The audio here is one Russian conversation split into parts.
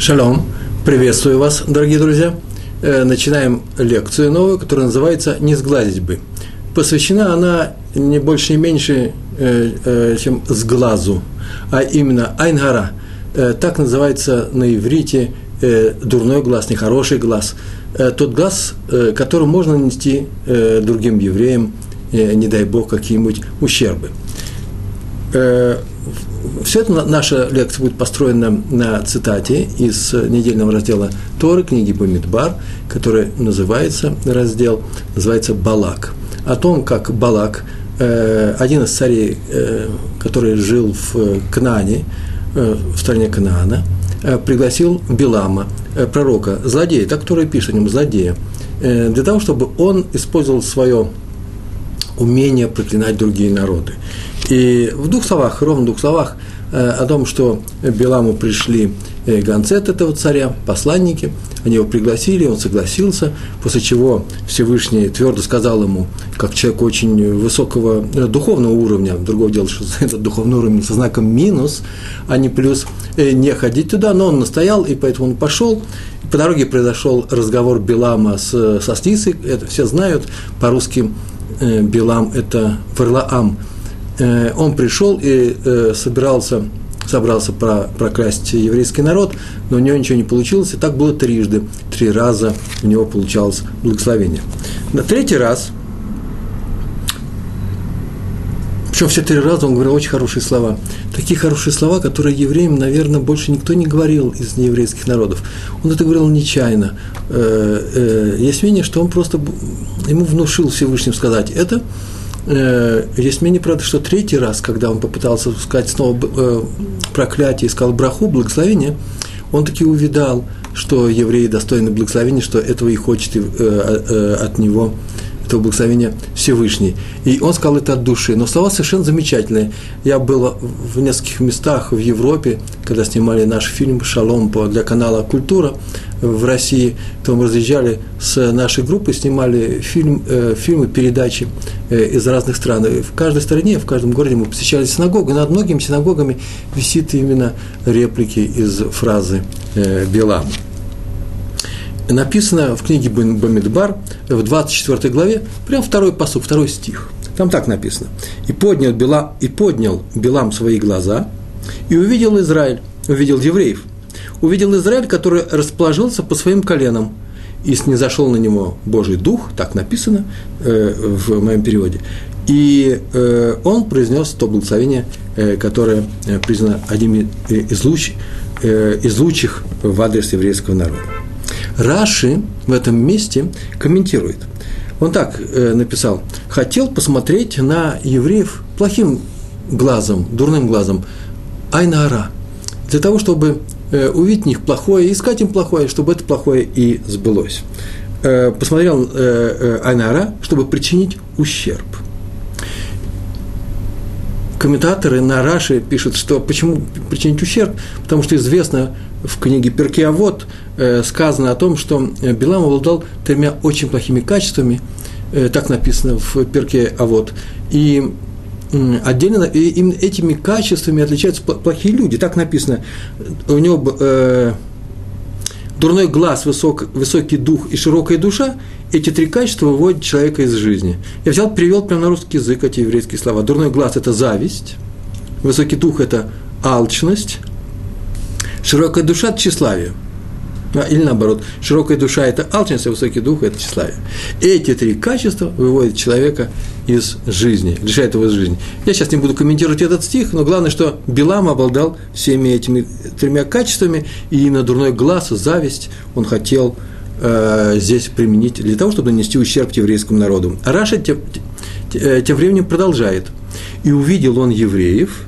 Шалом, приветствую вас, дорогие друзья. Э, начинаем лекцию новую, которая называется «Не сглазить бы». Посвящена она не больше, не меньше, э, э, чем «сглазу», а именно «айнгара». Так называется на иврите дурной глаз, нехороший глаз. Тот глаз, которым можно нанести другим евреям, не дай бог, какие-нибудь ущербы все это наша лекция будет построена на цитате из недельного раздела Торы, книги Бамидбар, который называется, раздел, называется «Балак». О том, как Балак, э, один из царей, э, который жил в Кнане, э, в стране Кнаана, пригласил Билама, пророка, злодея, так который пишет о нем, злодея, для того, чтобы он использовал свое умение проклинать другие народы. И в двух словах, ровно в двух словах, э, о том, что Беламу пришли э, гонцы от этого царя, посланники, они его пригласили, он согласился, после чего Всевышний твердо сказал ему, как человек очень высокого э, духовного уровня, другое дело, что этот духовный уровень со знаком минус, а не плюс, не ходить туда, но он настоял, и поэтому он пошел. По дороге произошел разговор Белама с, со Снисой, это все знают, по-русски Белам – это Варлаам – Э, он пришел и э, собирался, собрался про, проклясть еврейский народ, но у него ничего не получилось, и так было трижды, три раза у него получалось благословение. На третий раз, причем все три раза он говорил очень хорошие слова, такие хорошие слова, которые евреям, наверное, больше никто не говорил из нееврейских народов. Он это говорил нечаянно. Э, есть мнение, что он просто ему внушил Всевышним сказать это – Э, есть мнение, правда, что третий раз, когда он попытался сказать снова э, проклятие, искал браху, благословение, он таки увидал, что евреи достойны благословения, что этого и хочет э, от него этого благословения Всевышний. И он сказал это от души. Но слова совершенно замечательные. Я был в нескольких местах в Европе, когда снимали наш фильм «Шалом» для канала «Культура» в России, то мы разъезжали с нашей группой, снимали фильм, э, фильмы, передачи э, из разных стран. И в каждой стране, в каждом городе мы посещали синагогу, и над многими синагогами висит именно реплики из фразы э, Белама написано в книге Бамидбар в 24 главе, прям второй посуд, второй стих. Там так написано. «И поднял, Бела, и поднял Белам свои глаза, и увидел Израиль, увидел евреев, увидел Израиль, который расположился по своим коленам, и снизошел на него Божий Дух, так написано э, в моем переводе, и э, он произнес то благословение, э, которое э, признано одним из, луч, э, из лучших в адрес еврейского народа. Раши в этом месте комментирует. Он так э, написал. Хотел посмотреть на евреев плохим глазом, дурным глазом, айнаара, для того, чтобы э, увидеть в них плохое, искать им плохое, чтобы это плохое и сбылось. Э, посмотрел э, э, айнаара, чтобы причинить ущерб. Комментаторы на Раши пишут, что почему причинить ущерб, потому что известно, в книге Перкиавод сказано о том, что э, Билам обладал тремя очень плохими качествами, э, так написано в Перке Авод. И отдельно и именно этими качествами отличаются плохие люди. Так написано. У него э, дурной глаз, высок, высокий дух и широкая душа. Эти три качества выводят человека из жизни. Я взял, перевел прямо на русский язык эти еврейские слова. Дурной глаз – это зависть, высокий дух – это алчность, Широкая душа – тщеславие. Или наоборот, широкая душа – это алчность, а высокий дух – это тщеславие. Эти три качества выводят человека из жизни, лишают его из жизни. Я сейчас не буду комментировать этот стих, но главное, что Билам обладал всеми этими тремя качествами, и именно дурной глаз, зависть он хотел э, здесь применить для того, чтобы нанести ущерб еврейскому народу. Раша тем, э, тем временем продолжает. «И увидел он евреев,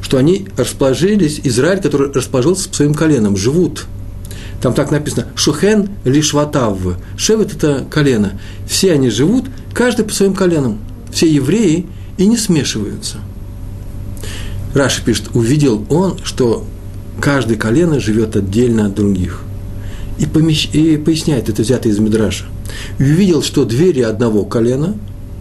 что они расположились, Израиль, который расположился по своим коленам, живут. Там так написано «Шухен лишватав». Шевет – это колено. Все они живут, каждый по своим коленам. Все евреи и не смешиваются. Раши пишет, увидел он, что каждое колено живет отдельно от других. И, помещ... и поясняет, это взято из Мидраша. Увидел, что двери одного колена,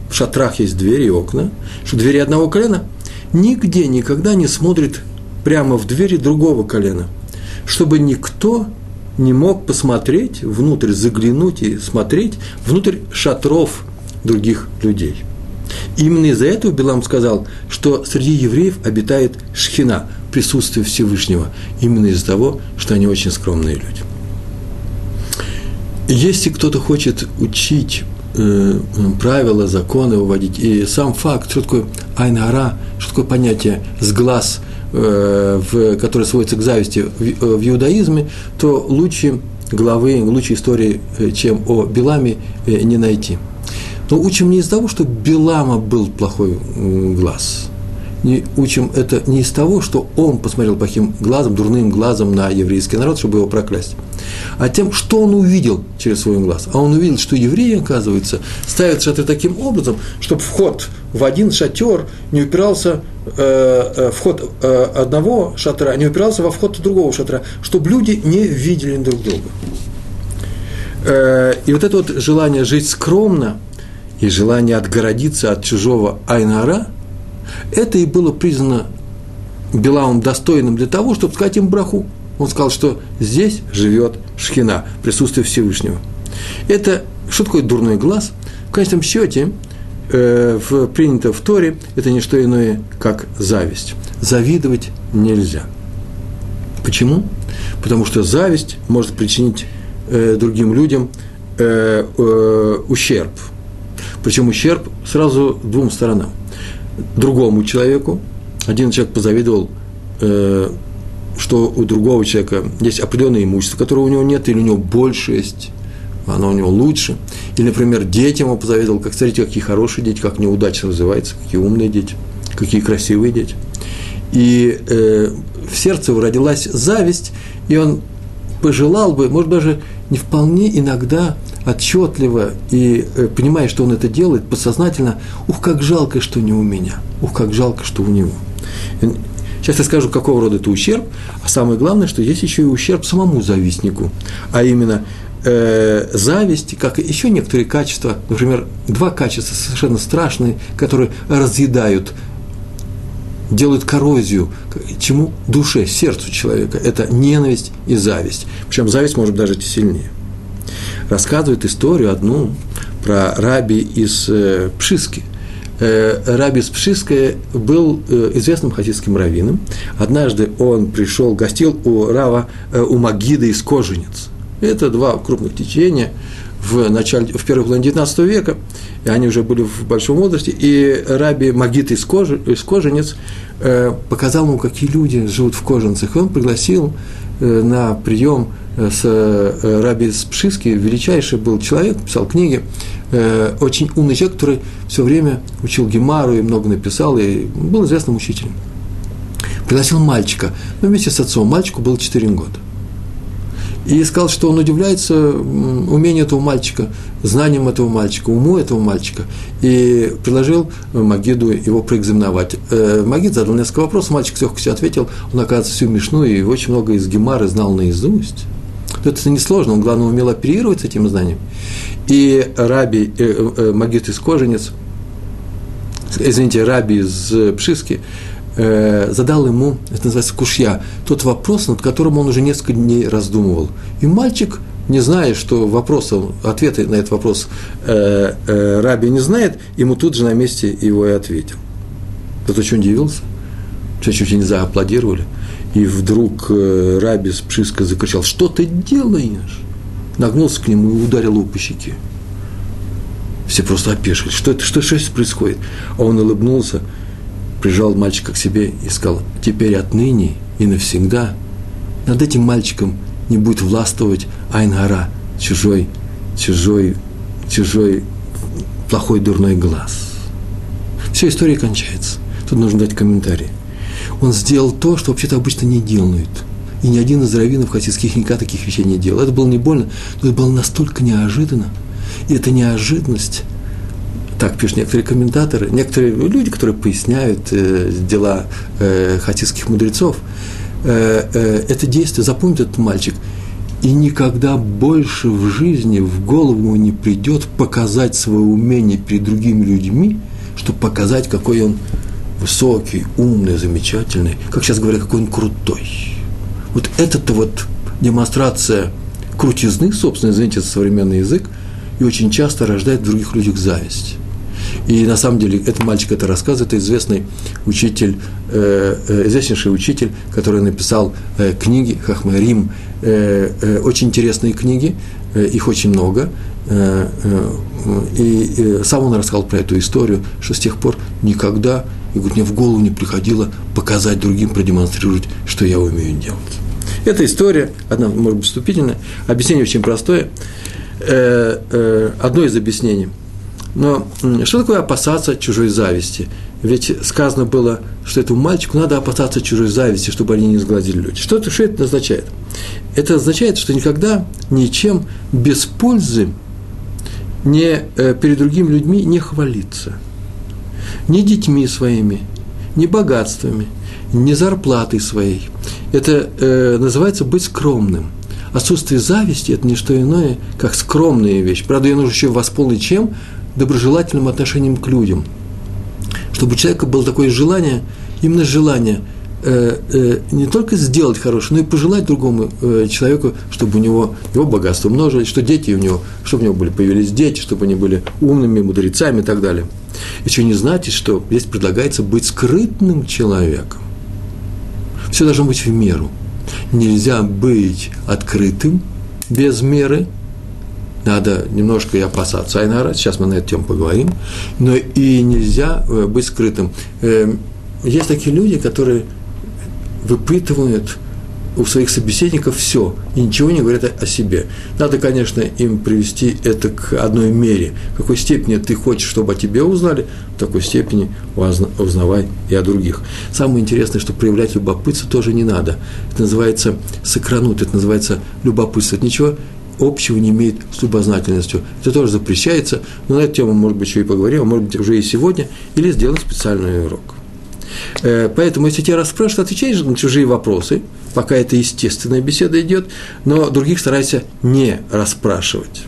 в шатрах есть двери и окна, что двери одного колена – нигде никогда не смотрит прямо в двери другого колена. чтобы никто не мог посмотреть внутрь, заглянуть и смотреть внутрь шатров других людей. Именно из-за этого Билам сказал, что среди евреев обитает шхина, присутствие Всевышнего, именно из-за того, что они очень скромные люди. Если кто-то хочет учить э, правила, законы выводить, и сам факт, что такое айнара, что такое понятие с глаз, в, которое сводится к зависти в, э, в иудаизме, то лучше главы, лучше истории, э, чем о Биламе, э, не найти. Но учим не из того, что Билама был плохой глаз. Не учим это не из того, что он посмотрел плохим глазом, дурным глазом на еврейский народ, чтобы его проклясть, а тем, что он увидел через свой глаз. А он увидел, что евреи, оказывается, ставят шатры таким образом, чтобы вход в один шатер не упирался, э, э, вход э, одного шатра не упирался во вход другого шатра, чтобы люди не видели друг друга. Э, и вот это вот желание жить скромно – и желание отгородиться от чужого Айнара, это и было признано Белаум достойным для того, чтобы сказать им браху. Он сказал, что здесь живет Шхина, присутствие Всевышнего. Это что такое дурной глаз? В конечном счете, э, в, принято в Торе, это не что иное, как зависть. Завидовать нельзя. Почему? Потому что зависть может причинить э, другим людям э, э, ущерб – причем ущерб сразу двум сторонам. Другому человеку, один человек позавидовал, э, что у другого человека есть определенное имущество, которого у него нет, или у него больше есть, оно у него лучше. Или, например, детям он позавидовал, как, смотрите, какие хорошие дети, как неудачно называются, какие умные дети, какие красивые дети. И э, в сердце его родилась зависть, и он пожелал бы, может, даже не вполне иногда отчетливо и э, понимая, что он это делает, подсознательно, ух, как жалко, что не у меня, ух, как жалко, что у него. Сейчас я скажу, какого рода это ущерб, а самое главное, что есть еще и ущерб самому завистнику, а именно э, зависть, как и еще некоторые качества, например, два качества совершенно страшные, которые разъедают делают коррозию чему? Душе, сердцу человека. Это ненависть и зависть. Причем зависть может быть даже сильнее рассказывает историю одну про раби из э, Пшиски. Э, раби из Пшиска был э, известным хасидским раввином. Однажды он пришел, гостил у Рава, у Магида из Коженец. Это два крупных течения в, начале, в первой половине XIX века, и они уже были в большом возрасте, и раби Магид из, Кожи, из Коженец показал ему, какие люди живут в Коженцах, и он пригласил на прием с э, Раби Спшиски, величайший был человек, писал книги, э, очень умный человек, который все время учил Гемару и много написал, и был известным учителем. Пригласил мальчика, но вместе с отцом, мальчику было 4 года. И сказал, что он удивляется умению этого мальчика, знанием этого мальчика, уму этого мальчика. И предложил Магиду его проэкзаменовать. Э, Магид задал несколько вопросов, мальчик легкостью ответил. Он, оказывается, всю Мишну и очень много из Гемары знал наизусть то это несложно, он, главное, умел оперировать с этим знанием. И раби, э, э, магистр из Коженец, извините, раби из Пшиски, э, задал ему, это называется кушья, тот вопрос, над которым он уже несколько дней раздумывал. И мальчик, не зная, что вопроса, ответа на этот вопрос э, э, раби не знает, ему тут же на месте его и ответил. Тот очень удивился, чуть-чуть не зааплодировали. И вдруг э, Раби с Пшиска закричал, что ты делаешь? Нагнулся к нему и ударил его по щеке. Все просто опешили. Что это? Что, что сейчас происходит? А он улыбнулся, прижал мальчика к себе и сказал, теперь отныне и навсегда над этим мальчиком не будет властвовать Айнгара, чужой, чужой, чужой плохой дурной глаз. Все, история кончается. Тут нужно дать комментарий он сделал то, что вообще-то обычно не делают. И ни один из раввинов хасидских никогда таких вещей не делал. Это было не больно, но это было настолько неожиданно. И эта неожиданность, так пишут некоторые комментаторы, некоторые люди, которые поясняют э, дела э, хасидских мудрецов, э, э, это действие, запомнит этот мальчик, и никогда больше в жизни в голову не придет показать свое умение перед другими людьми, чтобы показать, какой он высокий, умный, замечательный, как сейчас говорят, какой он крутой. Вот эта вот демонстрация крутизны, собственно, извините за современный язык, и очень часто рождает в других людях зависть. И на самом деле этот мальчик это рассказывает, это известный учитель, э, э, известнейший учитель, который написал э, книги Хахмарим, э, э, очень интересные книги, э, их очень много. Э, э, и э, сам он рассказал про эту историю, что с тех пор никогда, и говорит, мне в голову не приходило показать другим, продемонстрировать, что я умею делать. Эта история, одна, может быть, вступительная, объяснение очень простое. Э, э, одно из объяснений – но что такое опасаться чужой зависти? Ведь сказано было, что этому мальчику надо опасаться чужой зависти, чтобы они не сгладили люди. Что, что это означает? Это означает, что никогда ничем без пользы не, э, перед другими людьми не хвалиться. Ни детьми своими, ни богатствами, ни зарплатой своей. Это э, называется быть скромным. Отсутствие зависти – это не что иное, как скромная вещь. Правда, ее нужно еще восполнить чем? доброжелательным отношением к людям. Чтобы у человека было такое желание, именно желание э, э, не только сделать хорошее, но и пожелать другому э, человеку, чтобы у него его богатство умножилось, что дети у него, чтобы у него были, появились дети, чтобы они были умными, мудрецами и так далее. Еще не знаете, что здесь предлагается быть скрытным человеком. Все должно быть в меру. Нельзя быть открытым без меры – надо немножко и опасаться Айнара, сейчас мы на эту тему поговорим, но и нельзя э, быть скрытым. Эм, есть такие люди, которые выпытывают у своих собеседников все и ничего не говорят о себе. Надо, конечно, им привести это к одной мере. В какой степени ты хочешь, чтобы о тебе узнали, в такой степени узнавай и о других. Самое интересное, что проявлять любопытство тоже не надо. Это называется сокранут, это называется любопытство. Это ничего общего не имеет с любознательностью. Это тоже запрещается, но на эту тему, может быть, еще и поговорим, а может быть, уже и сегодня, или сделаем специальный урок. Э, поэтому, если тебя расспрашивают, отвечаешь на чужие вопросы, пока это естественная беседа идет, но других старайся не расспрашивать.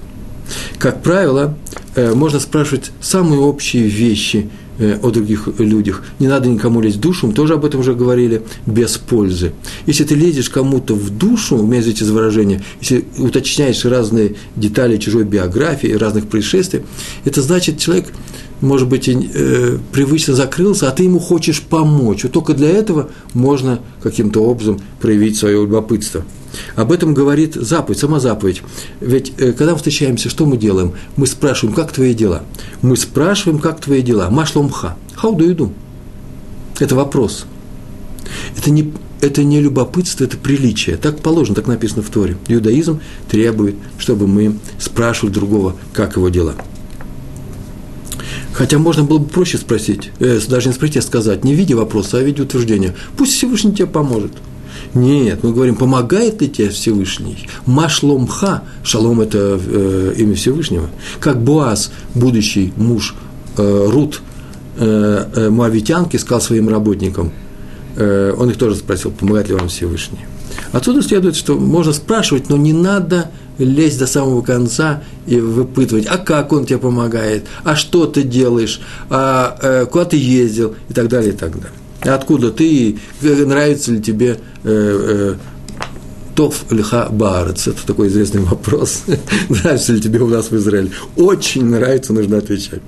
Как правило, э, можно спрашивать самые общие вещи – Э, о других людях. Не надо никому лезть в душу, мы тоже об этом уже говорили, без пользы. Если ты лезешь кому-то в душу, у меня здесь выражение, если уточняешь разные детали чужой биографии, разных происшествий, это значит, человек, может быть, э, привычно закрылся, а ты ему хочешь помочь. Вот только для этого можно каким-то образом проявить свое любопытство – об этом говорит заповедь, сама заповедь. Ведь э, когда мы встречаемся, что мы делаем? Мы спрашиваем, как твои дела? Мы спрашиваем, как твои дела? Машломха. How do you do? Это вопрос. Это не, это не любопытство, это приличие. Так положено, так написано в Торе. Иудаизм требует, чтобы мы спрашивали другого, как его дела. Хотя можно было бы проще спросить, э, даже не спросить, а сказать, не в виде вопроса, а в виде утверждения. Пусть Всевышний тебе поможет – нет, мы говорим, помогает ли тебе Всевышний? Машломха, шалом – это э, имя Всевышнего. Как Буаз, будущий муж э, Рут, э, э, Моавитянки, сказал своим работникам, э, он их тоже спросил, помогает ли вам Всевышний. Отсюда следует, что можно спрашивать, но не надо лезть до самого конца и выпытывать, а как он тебе помогает, а что ты делаешь, а э, куда ты ездил и так далее, и так далее. Откуда ты, нравится ли тебе э, э, Тов лиха баарец? Это такой известный вопрос. нравится ли тебе у нас в Израиле? Очень нравится, нужно отвечать.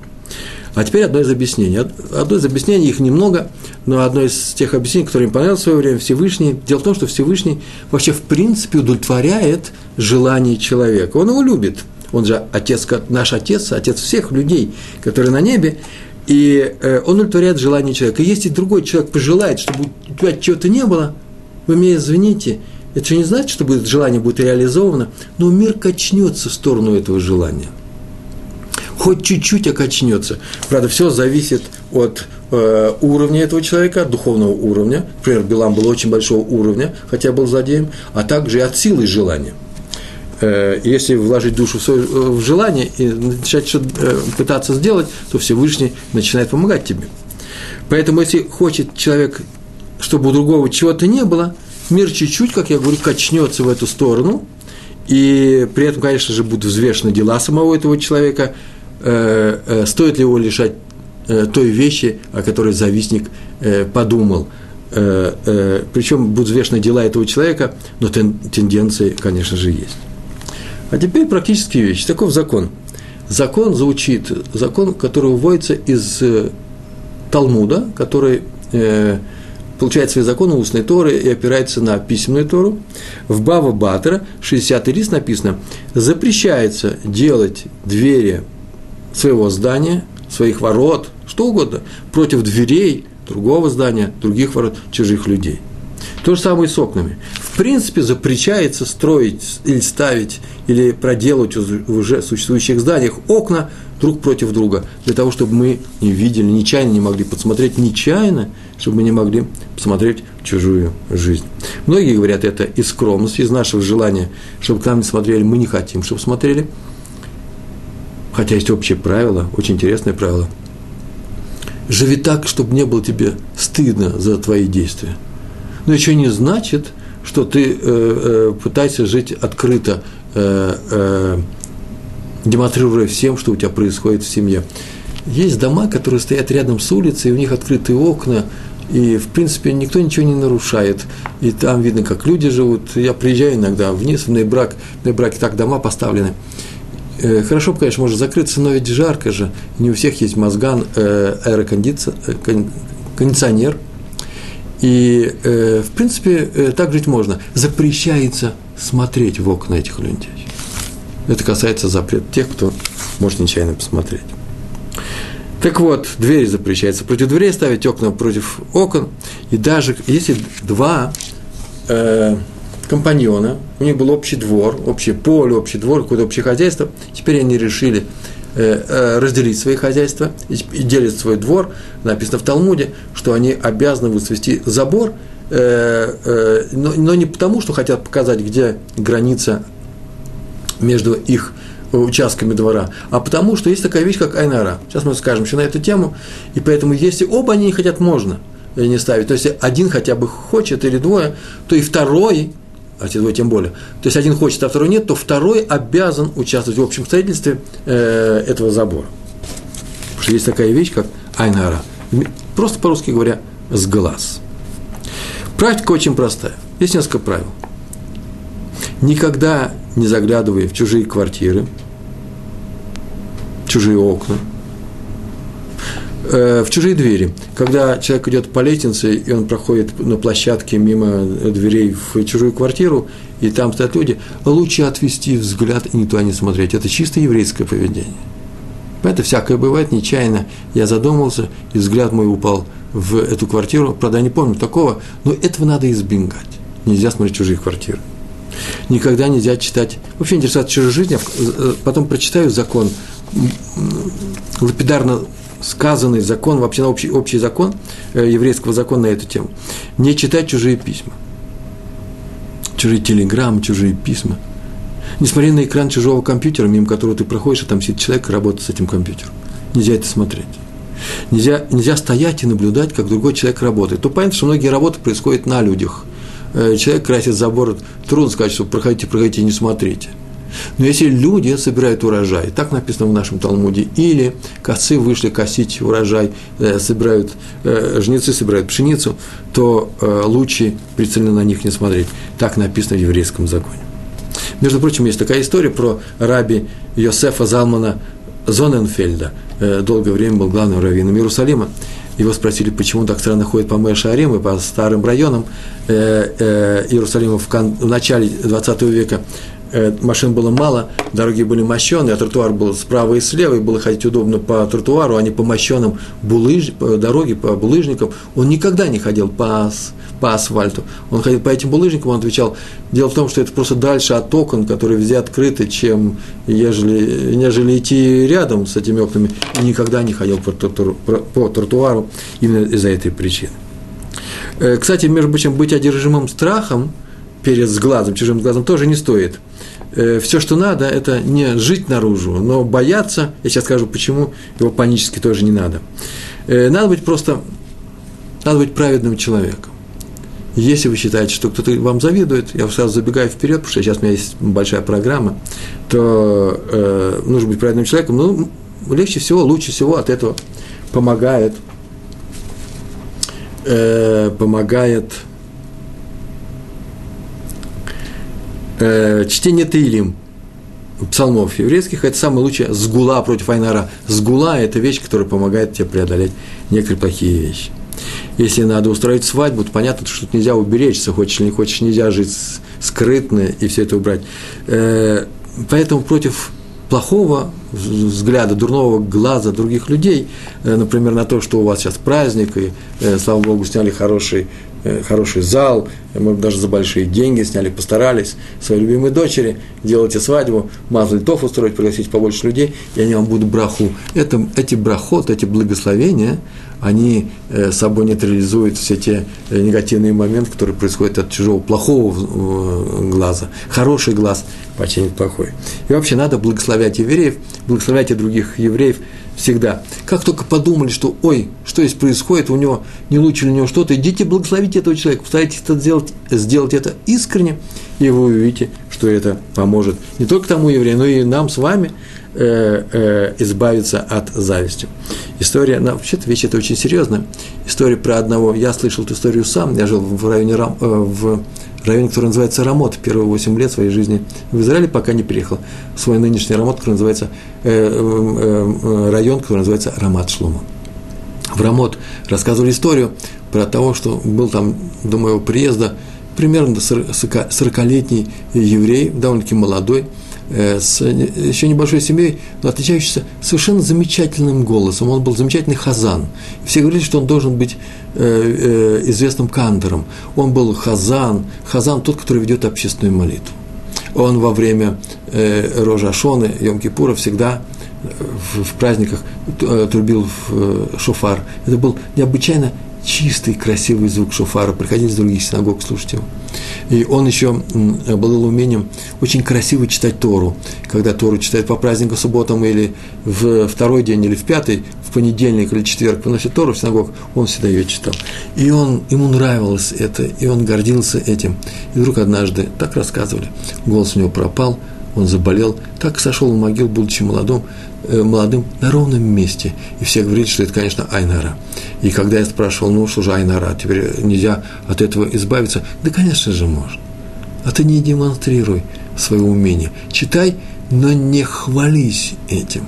А теперь одно из объяснений. Одно из объяснений, их немного, но одно из тех объяснений, которые мне понравилось в свое время, Всевышний. Дело в том, что Всевышний вообще в принципе удовлетворяет желание человека. Он его любит. Он же отец, наш отец, отец всех людей, которые на небе. И э, он удовлетворяет желание человека. И если другой человек пожелает, чтобы у тебя чего-то не было, вы меня извините, это же не значит, что будет, желание будет реализовано, но мир качнется в сторону этого желания. Хоть чуть-чуть окачнется. Правда, все зависит от э, уровня этого человека, от духовного уровня. Например, Билам был очень большого уровня, хотя был злодеем, а также и от силы желания. Э, если вложить душу в, свое, э, в желание и начать что-то э, пытаться сделать, то Всевышний начинает помогать тебе. Поэтому, если хочет человек, чтобы у другого чего-то не было, мир чуть-чуть, как я говорю, качнется в эту сторону, и при этом, конечно же, будут взвешены дела самого этого человека, стоит ли его лишать той вещи, о которой завистник подумал. причем будут взвешены дела этого человека, но тен, тенденции, конечно же, есть. А теперь практические вещи. Таков закон. Закон звучит, закон, который выводится из э, Талмуда, который э, получает свои законы устной Торы и опирается на письменную Тору. В Бава Батера, 60 лист написано, запрещается делать двери своего здания, своих ворот, что угодно, против дверей другого здания, других ворот, чужих людей. То же самое и с окнами. Принципе, запрещается строить или ставить, или проделывать в уже существующих зданиях окна друг против друга, для того, чтобы мы не видели, нечаянно не могли подсмотреть, нечаянно, чтобы мы не могли посмотреть чужую жизнь. Многие говорят это из скромности, из нашего желания, чтобы к нам не смотрели, мы не хотим, чтобы смотрели. Хотя есть общее правило, очень интересное правило. Живи так, чтобы не было тебе стыдно за твои действия. Но еще не значит, что ты э, э, пытаешься жить открыто, э, э, демонстрируя всем, что у тебя происходит в семье. Есть дома, которые стоят рядом с улицей, и у них открытые окна, и, в принципе, никто ничего не нарушает. И там видно, как люди живут. Я приезжаю иногда вниз, в Нейбрак, в Нейбраке так дома поставлены. Э, хорошо, конечно, можно закрыться, но ведь жарко же. Не у всех есть мозган, э, аэрокондиционер. И, э, в принципе, так жить можно. Запрещается смотреть в окна этих людей. Это касается запрета тех, кто может нечаянно посмотреть. Так вот, двери запрещается против дверей ставить, окна против окон. И даже если два э, компаньона, у них был общий двор, общее поле, общий двор, какое-то общее хозяйство, теперь они решили э, э, разделить свои хозяйства и, делят свой двор. Написано в Талмуде, что они обязаны возвести забор, э, э, но не потому, что хотят показать, где граница между их участками двора, а потому что есть такая вещь, как айнара. Сейчас мы скажем еще на эту тему. И поэтому, если оба они не хотят, можно не ставить. То есть, один хотя бы хочет или двое, то и второй, а те двое тем более, то есть, один хочет, а второй нет, то второй обязан участвовать в общем строительстве э, этого забора. Потому что есть такая вещь, как айнара. Просто по-русски говоря, с глаз. Практика очень простая. Есть несколько правил. Никогда не заглядывая в чужие квартиры, чужие окна, в чужие двери. Когда человек идет по лестнице, и он проходит на площадке мимо дверей в чужую квартиру, и там стоят люди, лучше отвести взгляд и не туда не смотреть. Это чисто еврейское поведение. Это всякое бывает, нечаянно я задумался, и взгляд мой упал в эту квартиру. Правда, я не помню такого, но этого надо избегать. Нельзя смотреть чужие квартиры никогда нельзя читать, вообще интересоваться чужой жизнью, э, потом прочитаю закон, лапидарно сказанный закон, вообще общий, общий закон э, еврейского закона на эту тему. Не читать чужие письма, чужие телеграммы, чужие письма. Не смотри на экран чужого компьютера, мимо которого ты проходишь, а там сидит человек и работает с этим компьютером. Нельзя это смотреть. Нельзя, нельзя стоять и наблюдать, как другой человек работает. То понятно, что многие работы происходят на людях. Э, человек красит забор, трудно сказать, что проходите, проходите, не смотрите. Но если люди собирают урожай, так написано в нашем Талмуде, или косы вышли косить урожай, э, собирают, э, жнецы собирают пшеницу, то лучше прицельно на них не смотреть. Так написано в еврейском законе. Между прочим, есть такая история про раби Йосефа Залмана Зоненфельда. Долгое время был главным раввином Иерусалима. Его спросили, почему так странно ходит по Мэшарим и по старым районам э, э, Иерусалима в начале 20 века. Э, машин было мало, дороги были мощеные, а тротуар был справа и слева, и было ходить удобно по тротуару, а не по мощенным булыж, дороге, по булыжникам. Он никогда не ходил по, по асфальту. Он ходил по этим булыжникам, он отвечал, дело в том, что это просто дальше от окон, которые везде открыты, чем ежели, нежели идти рядом с этими окнами, и никогда не ходил по, по тротуару именно из-за этой причины. Э, кстати, между прочим, быть одержимым страхом перед глазом, чужим глазом тоже не стоит – Э, все, что надо, это не жить наружу, но бояться, я сейчас скажу, почему его панически тоже не надо. Э, надо быть просто, надо быть праведным человеком. Если вы считаете, что кто-то вам завидует, я сразу забегаю вперед, потому что сейчас у меня есть большая программа, то э, нужно быть праведным человеком. Ну, легче всего, лучше всего от этого помогает э, помогает э, чтение Таилим, псалмов еврейских, это самое лучшее сгула против Айнара. Сгула – это вещь, которая помогает тебе преодолеть некоторые плохие вещи. Если надо устроить свадьбу, то понятно, что тут нельзя уберечься, хочешь или не хочешь, нельзя жить скрытно и все это убрать. Э, поэтому против плохого взгляда, дурного глаза других людей, э, например, на то, что у вас сейчас праздник, и, э, слава Богу, сняли хороший хороший зал, может даже за большие деньги сняли, постарались, своей любимой дочери, делайте свадьбу, мазали тоф устроить, пригласить побольше людей, и они вам будут браху. Это, эти брахот, эти благословения, они э, собой нейтрализуют все те э, негативные моменты, которые происходят от чужого плохого э, глаза. Хороший глаз починит плохой. И вообще надо благословлять евреев, благословлять и других евреев – всегда. Как только подумали, что, ой, что здесь происходит, у него не лучше у него что-то, идите благословите этого человека, постарайтесь это сделать, сделать это искренне, и вы увидите, что это поможет не только тому еврею, но и нам с вами э, э, избавиться от зависти. История, ну, вообще-то вещь это очень серьезная. История про одного, я слышал эту историю сам, я жил в районе, э, в районе, который называется Рамот, первые 8 лет своей жизни в Израиле, пока не приехал в свой нынешний Рамот, который называется, э, э, э, район, который называется Рамат Шлома. В Рамот рассказывали историю про того, что был там до моего приезда примерно 40-летний еврей, довольно-таки молодой, с еще небольшой семьей, но отличающийся совершенно замечательным голосом. Он был замечательный хазан. Все говорили, что он должен быть э, э, известным кантором. Он был хазан, хазан тот, который ведет общественную молитву. Он во время Рожа Шоны, Йом-Кипура всегда в праздниках трубил в шофар. Это был необычайно чистый, красивый звук шофара. Приходили из других синагог слушать его. И он еще обладал умением очень красиво читать Тору. Когда Тору читает по праздникам, субботам или в второй день, или в пятый, в понедельник или четверг приносит Тору в синагог, он всегда ее читал. И он, ему нравилось это, и он гордился этим. И вдруг однажды, так рассказывали, голос у него пропал, он заболел, так сошел в могил, будучи молодым, молодым на ровном месте. И все говорили, что это, конечно, Айнара. И когда я спрашивал, ну что же Айнара, теперь нельзя от этого избавиться? Да, конечно же, можно. А ты не демонстрируй свое умение. Читай, но не хвались этим.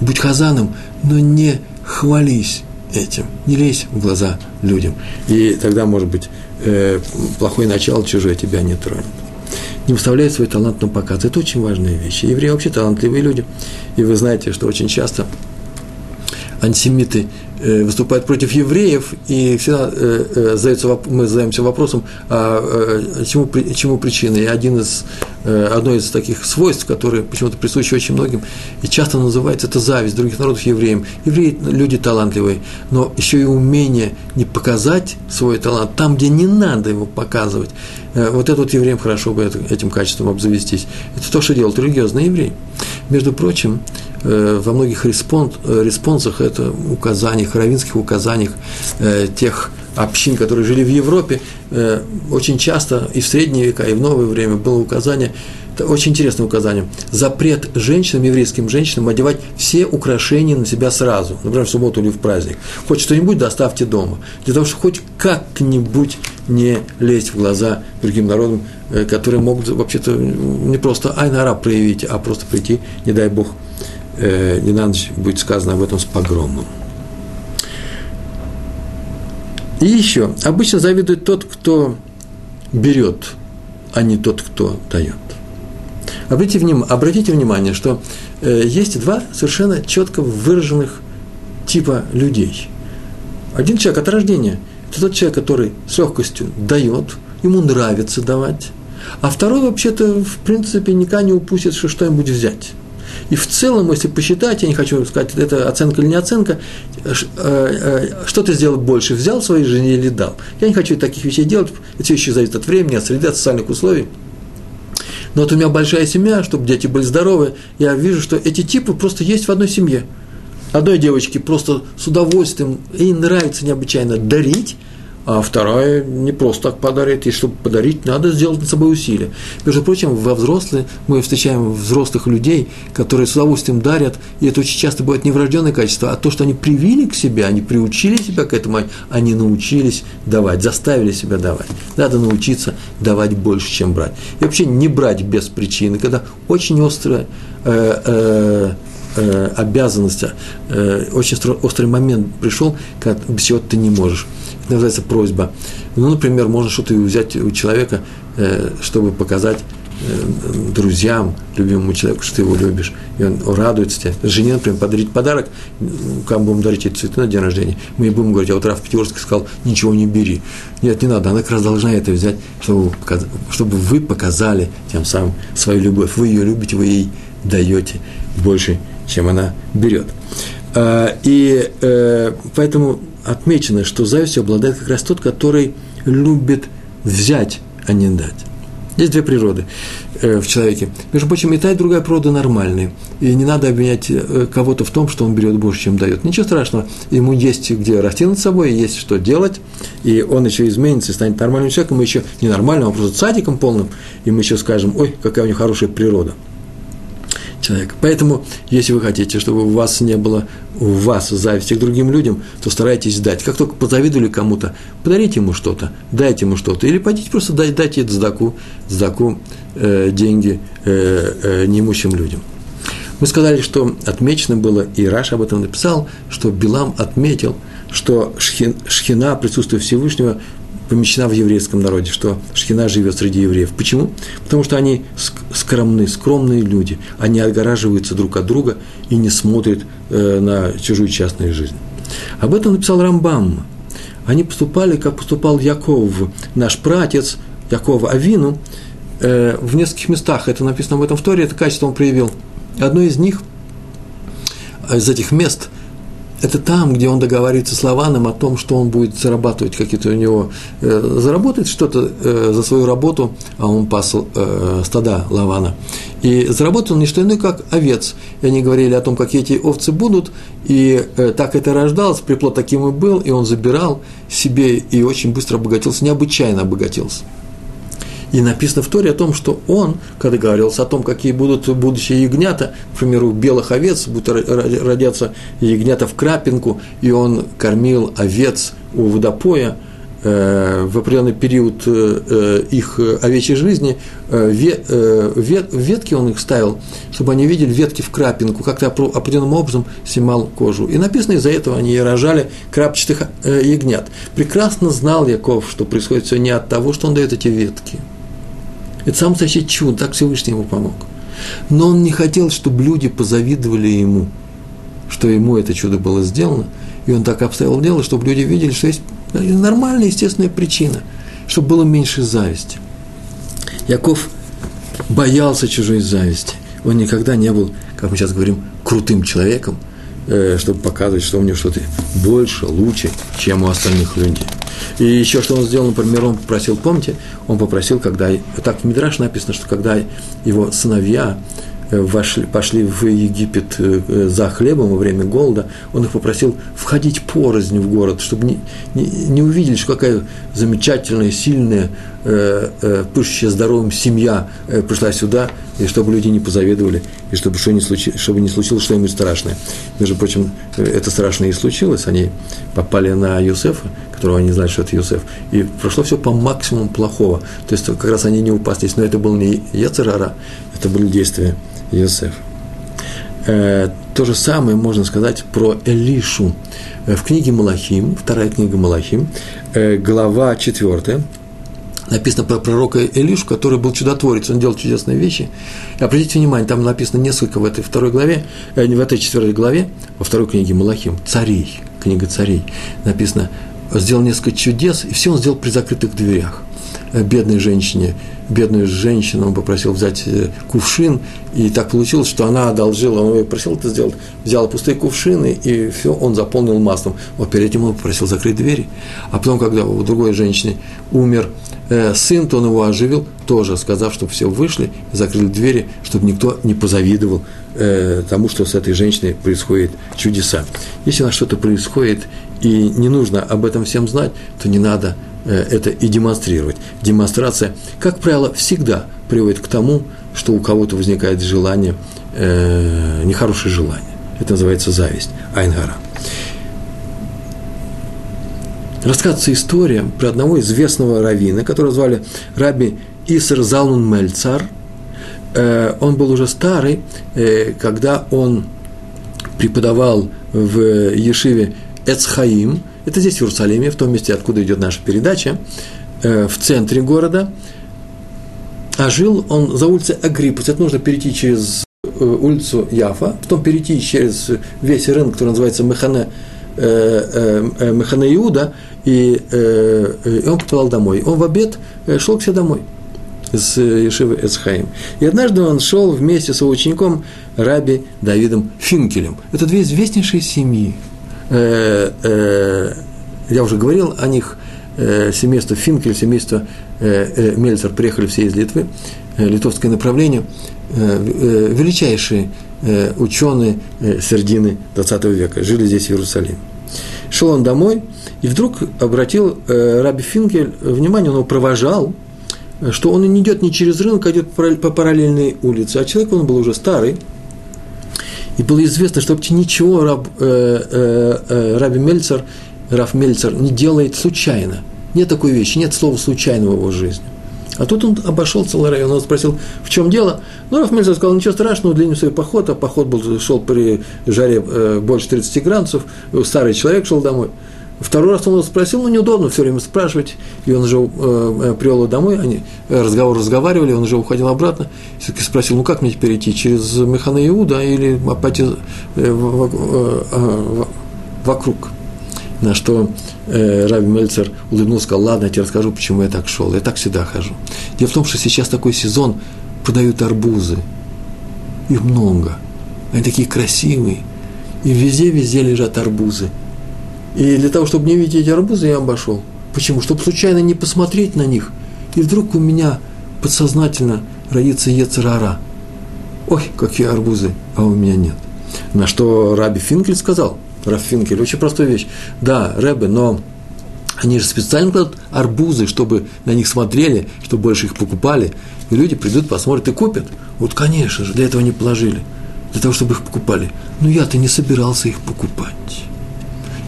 Будь хазаном, но не хвались этим. Не лезь в глаза людям. И тогда, может быть, э, плохое начало чужое тебя не тронет не выставляет свой талант на показ. Это очень важная вещь. Евреи вообще талантливые люди. И вы знаете, что очень часто антисемиты Э, выступают против евреев, и всегда э, э, задается, мы задаемся вопросом, а чему, чему причина. И один из, одно из таких свойств, которые почему-то присущи очень многим, и часто называется, это зависть других народов евреям. Евреи – люди талантливые, но еще и умение не показать свой талант там, где не надо его показывать. Вот это вот евреям хорошо бы этим качеством обзавестись. Это то, что делают религиозные евреи. Между прочим, во многих респонс, э, респонсах, это указаниях, раввинских указаниях э, тех общин, которые жили в Европе, очень часто и в средние века, и в новое время было указание, это очень интересное указание, запрет женщинам, еврейским женщинам одевать все украшения на себя сразу, например, в субботу или в праздник. Хоть что-нибудь доставьте дома, для того, чтобы хоть как-нибудь не лезть в глаза другим народам, которые могут вообще-то не просто айнара проявить, а просто прийти, не дай Бог, э, не на ночь будет сказано об этом с погромом. И еще, обычно завидует тот, кто берет, а не тот, кто дает. Обратите внимание, обратите внимание что э, есть два совершенно четко выраженных типа людей. Один человек от рождения – это тот человек, который с легкостью дает, ему нравится давать, а второй вообще-то, в принципе, никогда не упустит, что что-нибудь взять. И в целом, если посчитать, я не хочу сказать, это оценка или не оценка, э, э, что ты сделал больше, взял своей жене или дал. Я не хочу таких вещей делать, это все еще зависит от времени, от среды, от социальных условий. Но вот у меня большая семья, чтобы дети были здоровы, я вижу, что эти типы просто есть в одной семье. Одной девочке просто с удовольствием, ей нравится необычайно дарить, а вторая не просто так подарит, и чтобы подарить, надо сделать над собой усилия. Между прочим, во взрослые мы встречаем взрослых людей, которые с удовольствием дарят, и это очень часто бывает не врожденное качество, а то, что они привили к себе, они приучили себя к этому, они научились давать, заставили себя давать. Надо научиться давать больше, чем брать. И вообще не брать без причины, когда очень острая э, э, э, обязанность, э, очень острый момент пришел, когда без чего ты не можешь называется просьба. Ну, например, можно что-то взять у человека, э, чтобы показать э, друзьям, любимому человеку, что ты его любишь, и он радуется тебе. Жене, например, подарить подарок, как будем дарить эти цветы на день рождения, мы ей будем говорить, а вот Раф Пятерский сказал, ничего не бери. Нет, не надо, она как раз должна это взять, чтобы, чтобы вы показали тем самым свою любовь. Вы ее любите, вы ей даете больше, чем она берет. А, и э, поэтому отмечено, что завистью обладает как раз тот, который любит взять, а не дать. Есть две природы э, в человеке. Между прочим, и та, и другая природа нормальные. И не надо обвинять э, кого-то в том, что он берет больше, чем дает. Ничего страшного. Ему есть где расти над собой, есть что делать. И он еще изменится и станет нормальным человеком. Мы еще не нормальным, а просто садиком полным. И мы еще скажем, ой, какая у него хорошая природа человека. Поэтому, если вы хотите, чтобы у вас не было у вас зависти к другим людям, то старайтесь дать. Как только позавидовали кому-то, подарите ему что-то, дайте ему что-то. Или пойдите просто дать, дайте это сдаку, сдаку э, деньги э, э, неимущим людям. Мы сказали, что отмечено было, и Раш об этом написал, что Билам отметил, что шхина, присутствие Всевышнего, помещена в еврейском народе, что Шхина живет среди евреев. Почему? Потому что они скромны, скромные люди. Они отгораживаются друг от друга и не смотрят э, на чужую частную жизнь. Об этом написал Рамбам. Они поступали, как поступал Яков, наш пратец, Якова Авину, э, в нескольких местах. Это написано в этом в Торе, это качество он проявил. Одно из них, из этих мест – это там, где он договаривается с Лаваном о том, что он будет зарабатывать какие-то у него, э, заработает что-то э, за свою работу, а он пас э, стада Лавана. И заработал он не что иное, как овец. И они говорили о том, какие эти овцы будут, и э, так это рождалось, приплод таким и был, и он забирал себе и очень быстро обогатился, необычайно обогатился. И написано в Торе о том, что он, когда говорился о том, какие будут будущие ягнята, к примеру, белых овец, будут родятся ягнята в крапинку, и он кормил овец у водопоя, э, в определенный период э, э, их овечьей жизни ветки он их ставил, чтобы они видели ветки в крапинку, как-то определенным образом снимал кожу. И написано, из-за этого они рожали крапчатых ягнят. Прекрасно знал Яков, что происходит все не от того, что он дает эти ветки – это сам настоящее чудо, так Всевышний ему помог. Но он не хотел, чтобы люди позавидовали ему, что ему это чудо было сделано, и он так обставил дело, чтобы люди видели, что есть нормальная, естественная причина, чтобы было меньше зависти. Яков боялся чужой зависти. Он никогда не был, как мы сейчас говорим, крутым человеком, чтобы показывать, что у него что-то больше, лучше, чем у остальных людей. И еще что он сделал, например, он попросил, помните, он попросил, когда, так в Мидраш написано, что когда его сыновья э, вошли, пошли в Египет э, за хлебом во время голода, он их попросил входить порознь в город, чтобы не, не, не увидели, что какая замечательная, сильная, э, э, пышущая здоровым семья э, пришла сюда, и чтобы люди не позавидовали, и чтобы, что не случилось, чтобы не случилось что-нибудь страшное. Между прочим, э, это страшное и случилось. Они попали на Юсефа, которого они знали, что это Юсеф, и прошло все по максимуму плохого. То есть, как раз они не упаслись, но это был не Яцерара, это были действия Юсефа. Э, то же самое можно сказать про Элишу. Э, в книге Малахим, вторая книга Малахим, э, глава 4, написано про пророка Илишу, который был чудотворец, он делал чудесные вещи. И обратите внимание, там написано несколько в этой второй главе, э, в этой четвертой главе, во второй книге Малахим, царей, книга царей, написано, сделал несколько чудес, и все он сделал при закрытых дверях. Э, бедной женщине, бедную женщину он попросил взять э, кувшин, и так получилось, что она одолжила, он ее просил это сделать, взяла пустые кувшины, и все, он заполнил маслом. Вот перед этим он попросил закрыть двери. А потом, когда у другой женщины умер э, сын, то он его оживил, тоже сказав, чтобы все вышли закрыли двери, чтобы никто не позавидовал тому, что с этой женщиной происходит чудеса. Если у нас что-то происходит, и не нужно об этом всем знать, то не надо это и демонстрировать. Демонстрация, как правило, всегда приводит к тому, что у кого-то возникает желание, э, нехорошее желание. Это называется зависть, айнгара. Рассказывается история про одного известного раввина, которого звали Раби Исер Залмун Мельцар. Э, он был уже старый, э, когда он преподавал в Ешиве Эцхаим, это здесь, в Иерусалиме, в том месте, откуда идет наша передача, э, в центре города. А жил он за улицей Агриппус. Это нужно перейти через улицу Яфа, потом перейти через весь рынок, который называется Механе, Механе Иуда, и, и он попал домой. Он в обед шел к себе домой – с Ешивы Эцхаим. И однажды он шел вместе с его учеником Раби Давидом Финкелем. Это две известнейшие семьи. Э, э, я уже говорил о них. Э, семейство Финкель, семейство Мельцер приехали все из Литвы, литовское направление. Величайшие ученые середины 20 века жили здесь, в Иерусалиме. Шел он домой, и вдруг обратил Раби Финкель внимание, он его провожал – что он не идет не через рынок, а идет по параллельной улице. А человек, он был уже старый, и было известно, что вообще ничего раб, э, э, э, Раби Мельцер, Раф Мельцер не делает случайно. Нет такой вещи, нет слова случайного в его жизни. А тут он обошел целый район, он спросил, в чем дело? Ну, Раф Мельцер сказал, ничего страшного, длинный свой поход, а поход был, шел при жаре э, больше 30 градусов, старый человек шел домой. Второй раз он его спросил, ну, неудобно все время спрашивать, и он уже э, э привел его домой, они э, разговор разговаривали, он уже уходил обратно, все-таки спросил, ну, как мне теперь идти, через Механа Иуда или пойти э, э, э, вокруг? На что э, Раби Мельцер улыбнулся, сказал, ладно, я тебе расскажу, почему я так шел, я так всегда хожу. Дело в том, что сейчас такой сезон, продают арбузы, их много, они такие красивые, и везде-везде лежат арбузы – и для того, чтобы не видеть эти арбузы, я обошел. Почему? Чтобы случайно не посмотреть на них. И вдруг у меня подсознательно родится Ецерара. Ой, какие арбузы, а у меня нет. На что Раби Финкель сказал, Раф Финкель, очень простая вещь. Да, Рэбе, но они же специально кладут арбузы, чтобы на них смотрели, чтобы больше их покупали. И люди придут, посмотрят и купят. Вот, конечно же, для этого они положили. Для того, чтобы их покупали. Но я-то не собирался их покупать.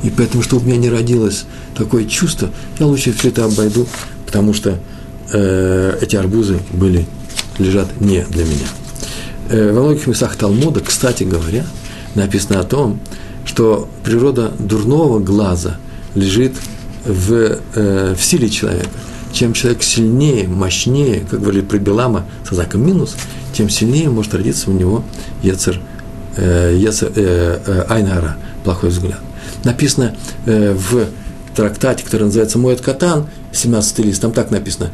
И поэтому, чтобы у меня не родилось такое чувство, я лучше все это обойду, потому что э, эти арбузы были, лежат не для меня. Э, во многих местах Талмуда, кстати говоря, написано о том, что природа дурного глаза лежит в, э, в силе человека. Чем человек сильнее, мощнее, как говорили про Белама со знаком минус, тем сильнее может родиться у него Ецер, э, Ецер э, э, Айнара, плохой взгляд написано э, в трактате, который называется «Моет Катан», 17 лист, там так написано,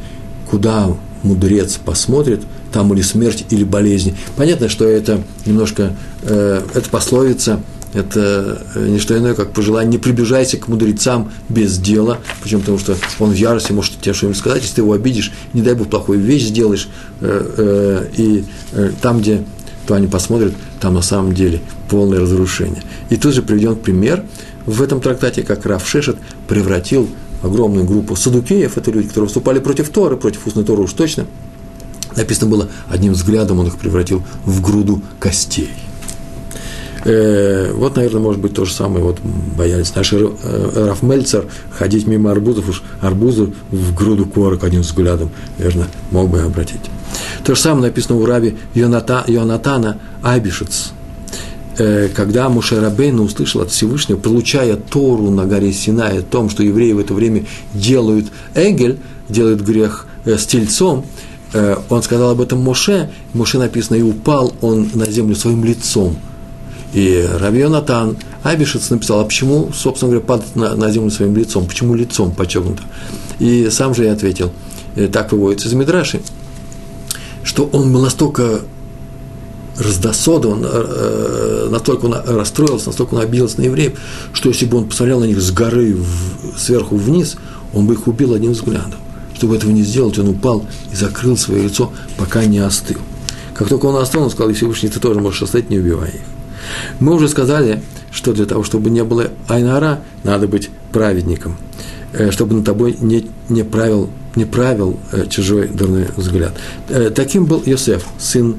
куда мудрец посмотрит, там или смерть, или болезнь. Понятно, что это немножко, э, это пословица, это э, не что иное, как пожелание, не приближайся к мудрецам без дела, почему? Потому что он в ярости может тебе что-нибудь сказать, если ты его обидишь, не дай бог плохую вещь сделаешь, э, э, и э, там, где то они посмотрят, там на самом деле полное разрушение. И тут же приведен пример – в этом трактате, как Раф Шешет превратил огромную группу садукеев, это люди, которые выступали против Торы, против устной Торы уж точно, написано было, одним взглядом он их превратил в груду костей. Э, вот, наверное, может быть то же самое, вот боялись наши э, Раф Мельцер ходить мимо арбузов, уж арбузы в груду корок одним взглядом, наверное, мог бы обратить. То же самое написано у Раби Йоната, Йонатана Айбишец – Э, когда Мушерабейна услышал от Всевышнего, получая Тору на горе Синай о том, что евреи в это время делают эгель, делают грех э, с тельцом, э, он сказал об этом Моше, Моше написано, и упал он на землю своим лицом. И Раби Натан Абишец написал, а почему, собственно говоря, падать на, на землю своим лицом? Почему лицом подчеркнуто? И сам же я ответил, так выводится из Мидраши, что он был настолько раздосодован, э, настолько он расстроился, настолько он обиделся на евреев, что если бы он посмотрел на них с горы сверху вниз, он бы их убил одним взглядом. Чтобы этого не сделать, он упал и закрыл свое лицо, пока не остыл. Как только он остыл, он сказал, Всевышний, ты тоже можешь оставить, не убивай их. Мы уже сказали, что для того, чтобы не было айнара, надо быть праведником, э, чтобы на тобой не, не, правил, не правил э, чужой дурной взгляд. Э, таким был Йосеф, сын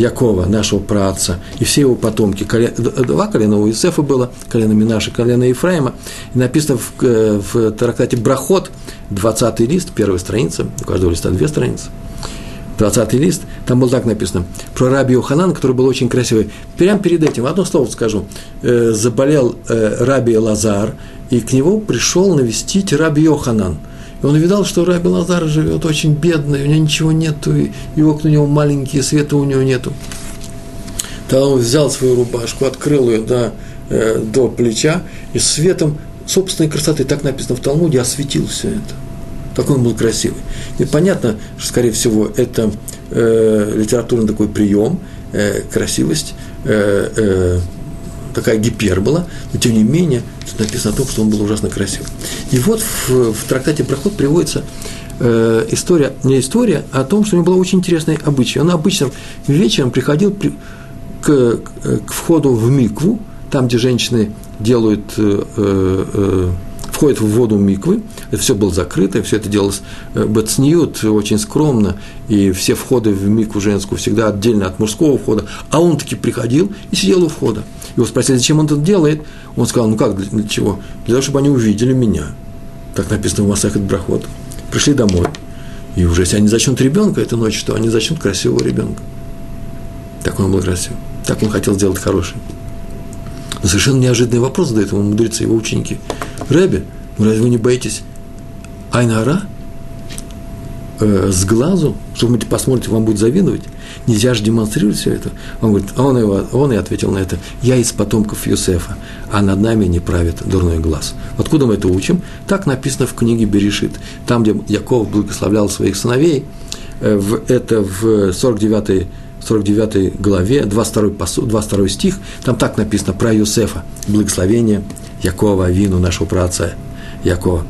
Якова, нашего праотца, и все его потомки. Два колена у Иосифа было, колено Минаша, колено Ефраима. И написано в, в трактате Брахот, 20 лист, первая страница, у каждого листа две страницы – 20 лист, там было так написано, про раби Йоханан, который был очень красивый. Прямо перед этим, одно слово скажу, э, заболел э, раби Лазар, и к нему пришел навестить раби Йоханан. И он видал, что раби Лазар живет очень бедно, у него ничего нету, и, и окна у него маленькие, света у него нету. Тогда он взял свою рубашку, открыл ее до, э, до плеча, и светом собственной красоты, так написано в Талмуде, осветил все это – какой он был красивый. И понятно, что, скорее всего, это э, литературный такой прием, э, красивость, э, э, такая гипербола, но тем не менее тут написано о том, что он был ужасно красив. И вот в, в трактате «Проход» приводится э, история, не история, а о том, что у него была очень интересная обычай. Он обычно вечером приходил при, к, к входу в микву, там, где женщины делают э, э, входит в воду миквы, это все было закрыто, все это делалось э, бацниют, очень скромно, и все входы в микву женскую всегда отдельно от мужского входа, а он таки приходил и сидел у входа. Его спросили, зачем он это делает, он сказал, ну как, для, для чего? Для того, чтобы они увидели меня. Так написано в Масахет Брахот. Пришли домой, и уже если они зачнут ребенка эту ночь, то они зачнут красивого ребенка. Так он был красивый. Так он хотел сделать хороший. Но совершенно неожиданный вопрос задают ему мудрецы, его ученики. Рэбе, ну разве вы не боитесь Айнара э, с глазу, что вы посмотрите, вам будет завидовать? Нельзя же демонстрировать все это. Он говорит, а он, его, он и ответил на это, я из потомков Юсефа, а над нами не правит дурной глаз. Откуда мы это учим? Так написано в книге Берешит. Там, где Яков благословлял своих сыновей, э, в, это в 49 49 главе, 22, посу, 22 стих, там так написано про Юсефа, благословение Якова, Авину, нашего праотца Якова.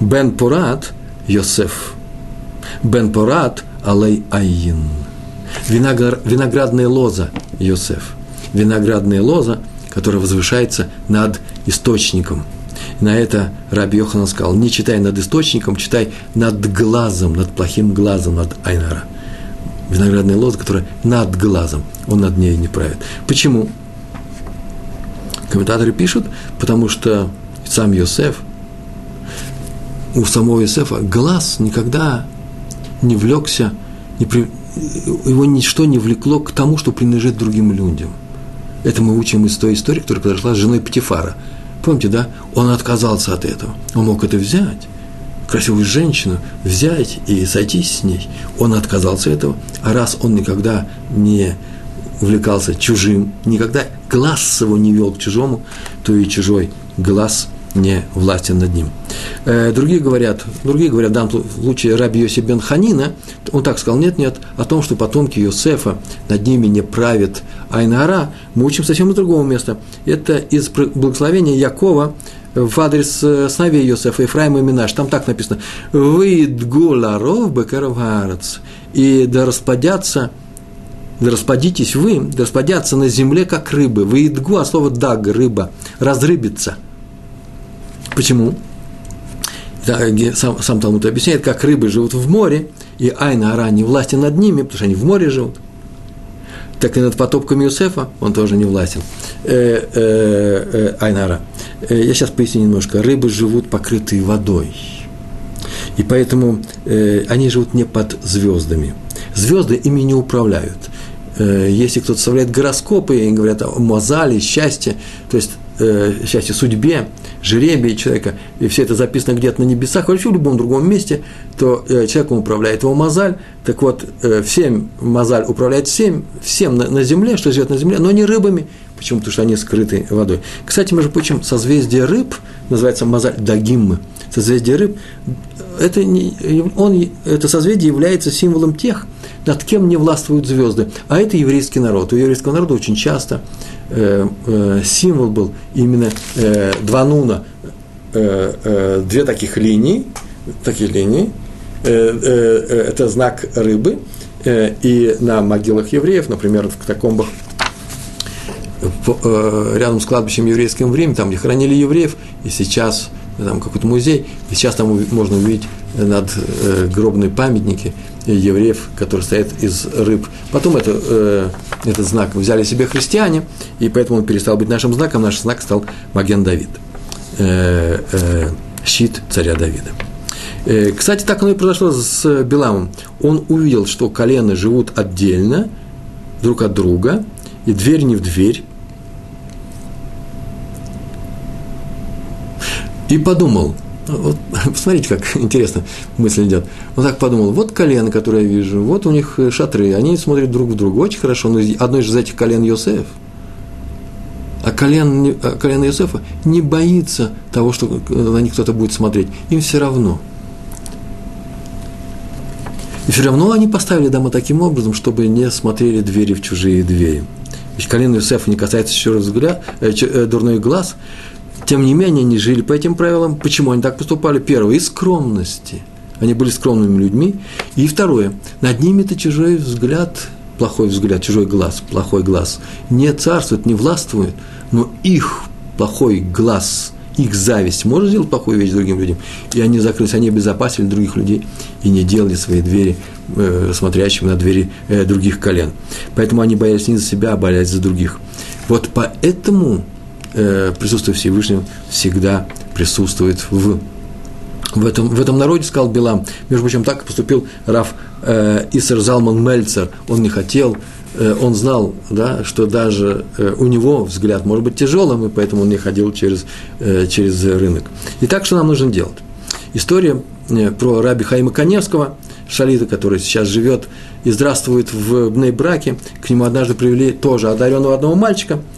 Бен Порат Йосеф, Бен Порат Алей Айин. Виноградная лоза Йосеф. Виноградная лоза, которая возвышается над источником. на это Раби Йоханан сказал, не читай над источником, читай над глазом, над плохим глазом, над Айнара виноградная лоза, которая над глазом, он над ней не правит. Почему? Комментаторы пишут, потому что сам Йосеф, у самого Йосефа глаз никогда не влекся, не при, его ничто не влекло к тому, что принадлежит другим людям. Это мы учим из той истории, которая произошла с женой Патифара. Помните, да? Он отказался от этого. Он мог это взять красивую женщину взять и сойтись с ней. Он отказался этого, а раз он никогда не увлекался чужим, никогда глаз его не вел к чужому, то и чужой глаз не властен над ним. Э, другие говорят, другие говорят, в данном случае Раби Йоси бен Ханина, он так сказал, нет, нет, о том, что потомки Йосефа над ними не правит Айнара, мы учим совсем из другого места. Это из благословения Якова, в адрес э, сыновей Йосефа, Ефраима и Минаш, там так написано, «Вы дгуларов бекеров и да распадятся, да распадитесь вы, да распадятся на земле, как рыбы. Вы идгу, а слово даг, рыба, разрыбится. Почему? Сам, сам Талмуд объясняет, как рыбы живут в море, и Айна Ара не власти над ними, потому что они в море живут так и над потопками Юсефа он тоже не властен. Э, э, э, Айнара. Э, я сейчас поясню немножко. Рыбы живут покрытые водой. И поэтому э, они живут не под звездами. Звезды ими не управляют. Э, если кто-то составляет гороскопы и говорят о мозале, счастье, то есть э, счастье судьбе, жеребие человека, и все это записано где-то на небесах, вообще в любом другом месте, то э, человеком управляет его мозаль. Так вот, э, всем мозаль управляет всем, всем на, на земле, что живет на земле, но не рыбами. Почему? Потому что они скрыты водой. Кстати, между прочим, созвездие рыб называется мозаль дагиммы. Созвездие рыб, это, не, он, это созвездие является символом тех, над кем не властвуют звезды. А это еврейский народ. У еврейского народа очень часто э, э, символ был именно э, два нуна, э, э, две таких линии, такие линии, э, э, э это знак рыбы, и на могилах евреев, например, в катакомбах рядом с кладбищем еврейским в Риме, там, где хоронили евреев, и сейчас там какой-то музей, и сейчас там можно увидеть над э, гробные памятники евреев, которые стоят из рыб. Потом это, э, этот знак взяли себе христиане, и поэтому он перестал быть нашим знаком, наш знак стал Маген Давид, э, э, щит царя Давида. Э, кстати, так оно и произошло с Беламом. Он увидел, что колены живут отдельно, друг от друга, и дверь не в дверь, И подумал, вот, посмотрите, как интересно мысль идет. Он так подумал, вот колено, которое я вижу, вот у них шатры, они смотрят друг в друга, очень хорошо, но одно из этих колен Йосеф, а колен, а колено Йосефа не боится того, что на них кто-то будет смотреть, им все равно. И все равно они поставили дома таким образом, чтобы не смотрели двери в чужие двери. Ведь колено Йосефа не касается еще раз взгляд, э, э, дурной глаз, тем не менее, они жили по этим правилам. Почему они так поступали? Первое, из скромности. Они были скромными людьми. И второе, над ними-то чужой взгляд, плохой взгляд, чужой глаз, плохой глаз, не царствует, не властвует, но их плохой глаз, их зависть может сделать плохую вещь другим людям. И они закрылись, они обезопасили других людей и не делали свои двери э, смотрящими на двери э, других колен. Поэтому они боялись не за себя, а боялись за других. Вот поэтому э, присутствие Всевышнего всегда присутствует в, в, этом, в этом народе, сказал Билам. Между прочим, так поступил Раф э, Исер Залман Мельцер. Он не хотел, э, он знал, да, что даже э, у него взгляд может быть тяжелым, и поэтому он не ходил через, э, через рынок. Итак, что нам нужно делать? История э, про раби Хаима Коневского, шалита, который сейчас живет и здравствует в Бнейбраке. К нему однажды привели тоже одаренного одного мальчика –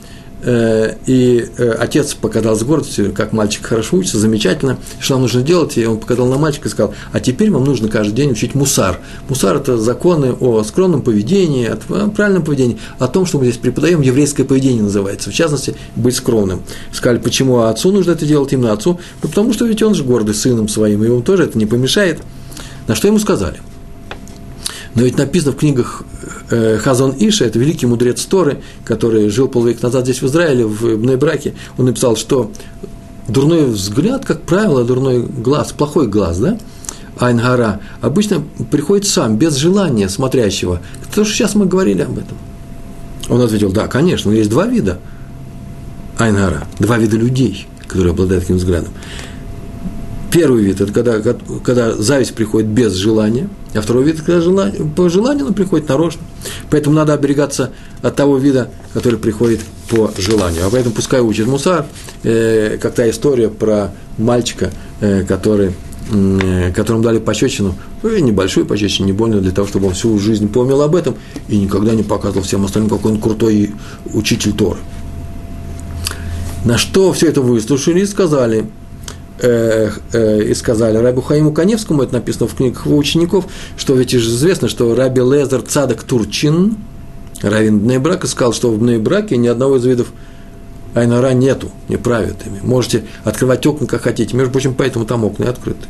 и э, отец показал с гордостью, как мальчик хорошо учится, замечательно, что нам нужно делать, и он показал на мальчика и сказал, а теперь вам нужно каждый день учить мусар. Мусар – это законы о скромном поведении, о правильном поведении, о том, что мы здесь преподаем, еврейское поведение называется, в частности, быть скромным. Сказали, почему отцу нужно это делать, именно отцу? Ну, потому что ведь он же гордый сыном своим, и ему тоже это не помешает. На что ему сказали? Но ведь написано в книгах Э, Хазон Иша, это великий мудрец Торы, который жил полвека назад здесь, в Израиле, в Бнебраке, он написал, что дурной взгляд, как правило, дурной глаз, плохой глаз, да, Айнгара, обычно приходит сам, без желания смотрящего. То, что сейчас мы говорили об этом. Он ответил, да, конечно, но есть два вида Айнгара, два вида людей, которые обладают таким взглядом. Первый вид – это когда, когда зависть приходит без желания, а второй вид – когда желание, по желанию, но приходит нарочно. Поэтому надо оберегаться от того вида, который приходит по желанию. А поэтому пускай учит Мусар, э, как та история про мальчика, э, который, э, которому дали пощечину, ну, небольшую пощечину, не больно, для того, чтобы он всю жизнь помнил об этом и никогда не показывал всем остальным, какой он крутой учитель Торы. На что все это выслушали и сказали – э, э, и сказали Раби Хаиму Каневскому, это написано в книгах его учеников, что ведь известно, что Раби Лезер Цадок Турчин, равин Бнейбрака, сказал, что в Бнейбраке ни одного из видов Айнара нету, не правят ими. Можете открывать окна, как хотите. Между прочим, поэтому там окна и открыты.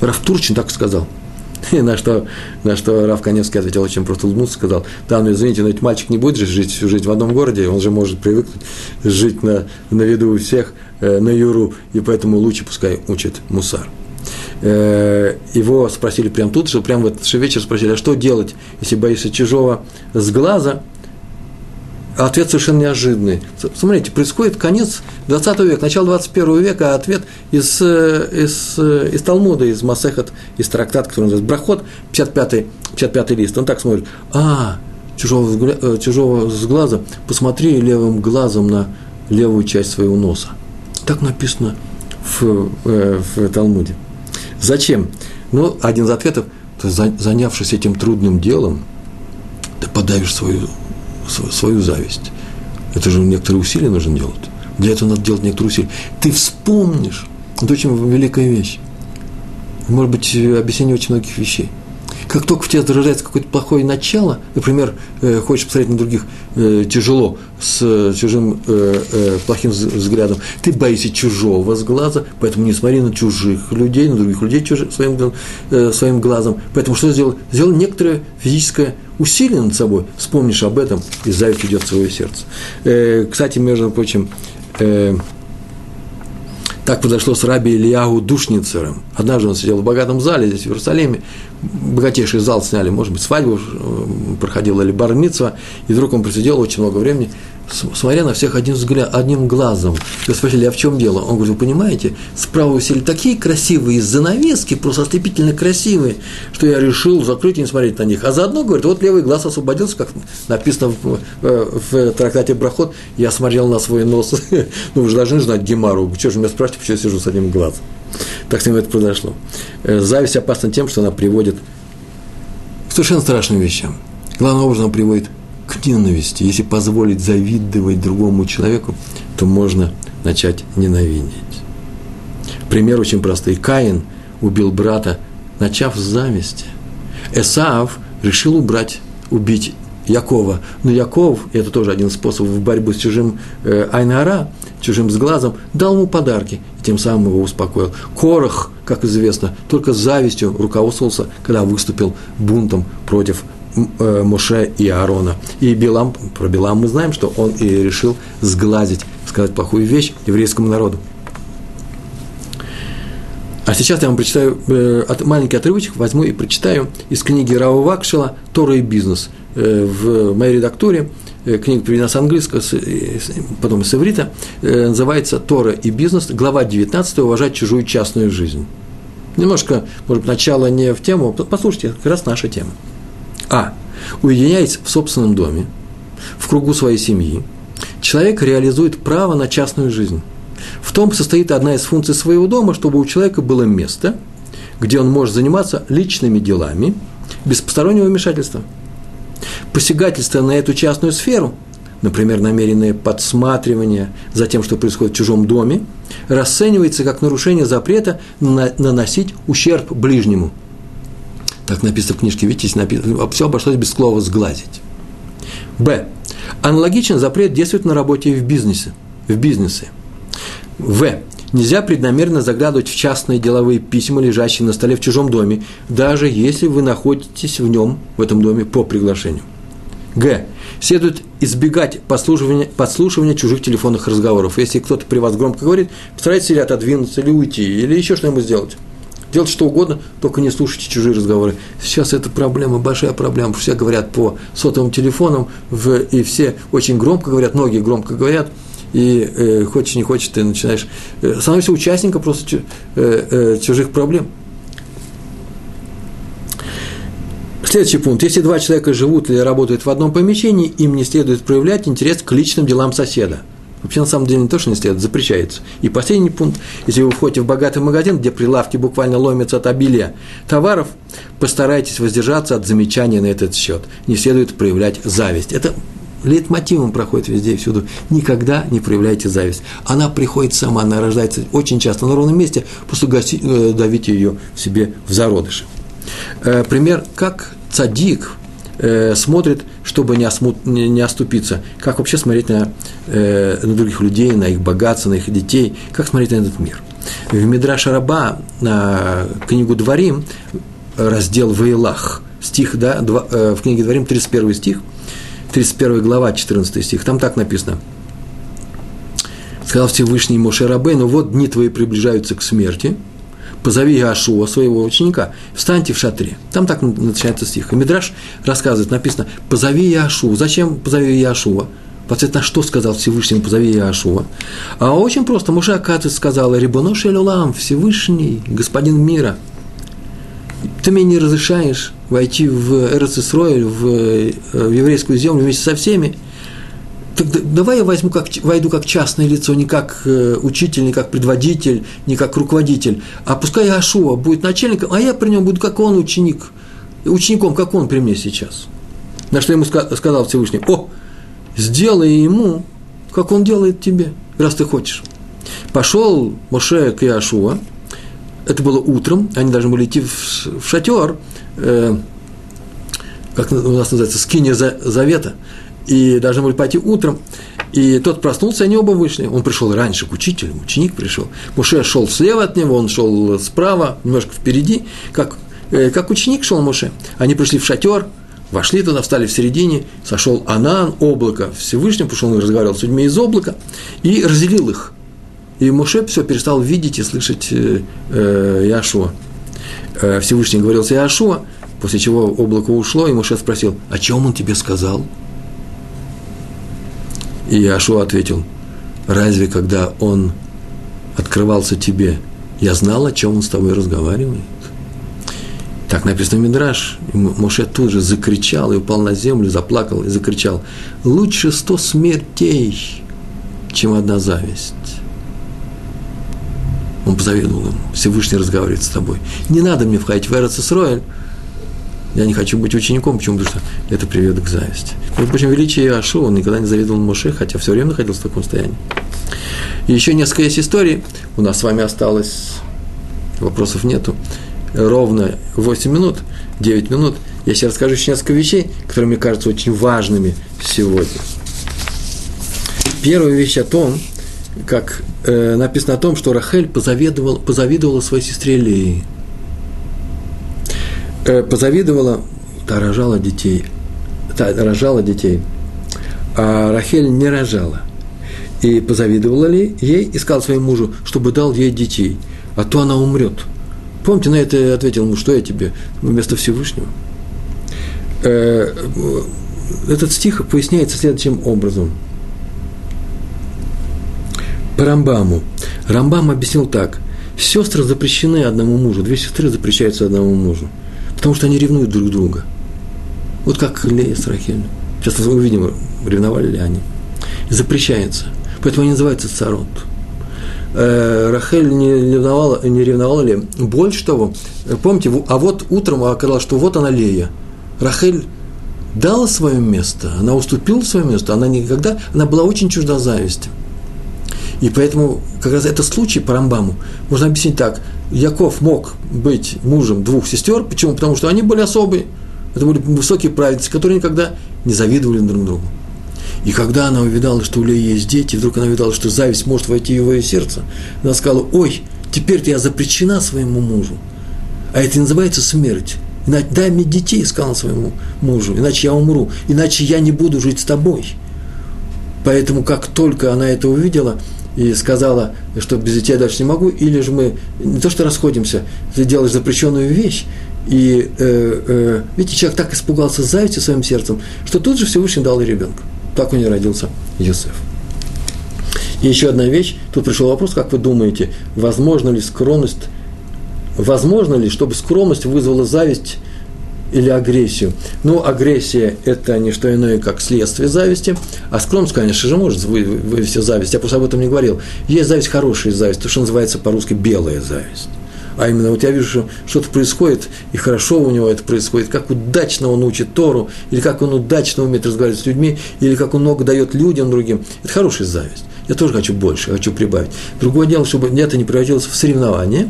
Раф Турчин так сказал – На что, на что Рав Коневский ответил очень просто улыбнулся, сказал, да, ну извините, но ведь мальчик не будет же жить жизнь в одном городе, он же может привыкнуть жить на, на виду у всех, э, на юру, и поэтому лучше пускай учит мусар. Э, его спросили прямо тут же, прямо в этот же вечер спросили, а что делать, если боишься чужого с глаза, ответ совершенно неожиданный. Смотрите, происходит конец 20 века, начало 21 века, а ответ из, э, из, э, из Талмуда, из Масехат, из трактата, который называется Брахот, 55, 55 лист. Он так смотрит, а, чужого, э, чужого с глаза, посмотри левым глазом на левую часть своего носа. Так написано в, в Талмуде. Зачем? Ну, один из ответов, занявшись этим трудным делом, ты подавишь свою свою зависть. Это же некоторые усилия нужно делать. Для этого надо делать некоторые усилия. Ты вспомнишь, это очень великая вещь. Может быть, объяснение очень многих вещей. Как только в тебе зарождается какое-то плохое начало, например, э, хочешь посмотреть на других э, тяжело, с э, чужим э, э, плохим взглядом, ты боишься чужого с глаза, поэтому не смотри на чужих людей, на других людей чужих, своим, э, своим глазом. Поэтому что сделал? Сделал некоторое физическое усилие над собой, вспомнишь об этом, и зависть идет в свое сердце. Э, кстати, между прочим, э, так произошло с раби Ильяу Душницером. Однажды он сидел в богатом зале здесь, в Иерусалиме. Богатейший зал сняли, может быть, свадьбу э, проходила или бармитсва. И вдруг он просидел очень много времени смотря на всех одним, взгляд, одним глазом. Я спросили, а в чем дело? Он говорит, вы понимаете, справа усели такие красивые занавески, просто ослепительно красивые, что я решил закрыть и не смотреть на них. А заодно, говорит, вот левый глаз освободился, как написано в, э, в трактате Брахот, я смотрел на свой нос. ну, вы же должны знать Гемару. Что же меня спрашиваете, почему я сижу с одним глазом? Так с ним это произошло. Э, зависть опасна тем, что она приводит к совершенно страшным вещам. Главным образом она приводит к ненависти. Если позволить завидовать другому человеку, то можно начать ненавидеть. Пример очень простой. Каин убил брата, начав с зависти. Эсав решил убрать, убить Якова. Но Яков, это тоже один способ в борьбу с чужим э, Айнара, чужим сглазом, дал ему подарки, и тем самым его успокоил. Корох, как известно, только с завистью руководствовался, когда выступил бунтом против Э, Моше и Аарона. И Билам, про Билам мы знаем, что он и решил сглазить, сказать плохую вещь еврейскому народу. А сейчас я вам прочитаю э, маленький отрывочек, возьму и прочитаю из книги Рава Вакшела «Тора и бизнес». Э, в моей редактуре э, книга переведена с английского, с, э, потом с иврита, э, называется «Тора и бизнес», глава 19 «Уважать чужую частную жизнь». Немножко, может быть, начало не в тему, послушайте, как раз наша тема. А. Уединяясь в собственном доме, в кругу своей семьи, человек реализует право на частную жизнь. В том состоит одна из функций своего дома, чтобы у человека было место, где он может заниматься личными делами без постороннего вмешательства. Посягательство на эту частную сферу, например, намеренное подсматривание за тем, что происходит в чужом доме, расценивается как нарушение запрета наносить ущерб ближнему – так написано в книжке, видите, написано, все обошлось без слова «сглазить». Б. Аналогично запрет действует на работе и в бизнесе. В бизнесе. В. Нельзя преднамеренно заглядывать в частные деловые письма, лежащие на столе в чужом доме, даже если вы находитесь в нем, в этом доме, по приглашению. Г. Следует избегать подслушивания, подслушивания чужих телефонных разговоров. Если кто-то при вас громко говорит, постарайтесь или отодвинуться, или уйти, или еще что-нибудь сделать. Делать что угодно, только не слушайте чужие разговоры. Сейчас это проблема, большая проблема. Все говорят по сотовым телефонам, в, и все очень громко говорят, многие громко говорят, и э, хочешь не хочешь, ты начинаешь э, становишься участником просто чу, э, э, чужих проблем. Следующий пункт. Если два человека живут или работают в одном помещении, им не следует проявлять интерес к личным делам соседа – Вообще, на самом деле, не то, что не следует, запрещается. И последний пункт. Если вы входите в богатый магазин, где прилавки буквально ломятся от обилия товаров, постарайтесь воздержаться от замечания на этот счет. Не следует проявлять зависть. Это лейтмотивом проходит везде и всюду. Никогда не проявляйте зависть. Она приходит сама, она рождается очень часто на ровном месте, просто гаси, э, давите ее в себе в зародыше. Э, пример, как цадик э, смотрит, чтобы не, осмут, не, не оступиться. Как вообще смотреть на, на других людей, на их богатство, на их детей, как смотреть на этот мир. В Мидраш Раба, на книгу Дворим, раздел Вейлах, стих, да, два, в книге Дворим, 31 стих, 31 глава, 14 стих, там так написано. Сказал Всевышний Моше Рабейну, вот дни твои приближаются к смерти – позови Иошуа, своего ученика, встаньте в шатре. Там так начинается стих. И Мидраш рассказывает, написано, позови Иошуа. Зачем позови Иошуа? В ответ на что сказал Всевышний, позови Иошуа? А очень просто, Муше Акацис сказал, Рибоно Шелюлам, Всевышний, Господин мира, ты мне не разрешаешь войти в Эрцисройль, в, э, в еврейскую землю вместе со всеми – так давай я возьму как, войду как частное лицо, не как э, учитель, не как предводитель, не как руководитель, а пускай Ашуа будет начальником, а я при нем буду как он ученик, учеником, как он при мне сейчас. На что ему сказал Всевышний, о, сделай ему, как он делает тебе, раз ты хочешь. Пошел Моше к Иошуа, это было утром, они должны были идти в, в шатер, э, как у нас называется, скиния завета, и должны были пойти утром, и тот проснулся, они оба вышли. Он пришел раньше к учителю, ученик пришел. Муше шел слева от него, он шел справа, немножко впереди, как, э, как ученик шел Муше. Они пришли в шатер, вошли туда, встали в середине, сошел Анан, облако Всевышнего, потому что он разговаривал с людьми из облака, и разделил их. И Муше все перестал видеть и слышать э, э, Яшуа. Э, Всевышний говорил с Яшуа, после чего облако ушло, и Муше спросил, о чем он тебе сказал? И Яшуа ответил, разве когда он открывался тебе, я знал, о чем он с тобой разговаривает? Так написано в Мидраш. Моше тут же закричал и упал на землю, заплакал и закричал. Лучше сто смертей, чем одна зависть. Он позавидовал ему. Всевышний разговаривает с тобой. Не надо мне входить в Эрцисроэль. Я не хочу быть учеником. Почему? Потому что это приведет к зависти. Между прочим, величие Ашу, он никогда не завидовал Моше, хотя все время находился в таком состоянии. И еще несколько есть историй. У нас с вами осталось, вопросов нету, ровно 8 минут, 9 минут. Я сейчас расскажу еще несколько вещей, которые мне кажутся очень важными сегодня. Первая вещь о том, как э, написано о том, что Рахель позавидовала, позавидовала своей сестре Лии. Э, позавидовала, та рожала детей, та рожала детей, а Рахель не рожала. И позавидовала ли ей и сказала своему мужу, чтобы дал ей детей, а то она умрет. Помните, на это ответил ему, что я тебе вместо Всевышнего. Э, этот стих поясняется следующим образом – по Рамбаму. Рамбам объяснил так. Сестры запрещены одному мужу, две сестры запрещаются одному мужу, потому что они ревнуют друг друга. Вот как Лея с Рахель. Сейчас мы увидим, ревновали ли они. запрещается. Поэтому они называются царот. Э, Рахель не ревновала, не ревновала ли? Больше того, помните, а вот утром оказалось, что вот она Лея. Рахель дала свое место, она уступила свое место, она никогда, она была очень чужда зависти. И поэтому как раз это случай по Рамбаму можно объяснить так. Яков мог быть мужем двух сестер. Почему? Потому что они были особые. Это были высокие праведницы, которые никогда не завидовали друг другу. И когда она увидала, что у Леи есть дети, вдруг она увидала, что зависть может войти в ее сердце, она сказала, ой, теперь-то я запрещена своему мужу. А это называется смерть. Дай мне детей, сказал своему мужу, иначе я умру, иначе я не буду жить с тобой. Поэтому, как только она это увидела, и сказала, что без детей я дальше не могу, или же мы не то что расходимся, ты делаешь запрещенную вещь, и э, э, видите, человек так испугался зависти своим сердцем, что тут же Всевышний дал ребенка. Так у нее родился Йосеф. И еще одна вещь, тут пришел вопрос, как вы думаете, возможно ли скромность, возможно ли, чтобы скромность вызвала зависть или агрессию. Ну, агрессия – это не что иное, как следствие зависти, а скромность, конечно же, может вывести зависть. Я просто об этом не говорил. Есть зависть хорошая зависть, то, что называется по-русски белая зависть. А именно, вот я вижу, что что-то происходит, и хорошо у него это происходит, как удачно он учит Тору, или как он удачно умеет разговаривать с людьми, или как он много дает людям другим. Это хорошая зависть. Я тоже хочу больше, хочу прибавить. Другое дело, чтобы это не превратилось в соревнование.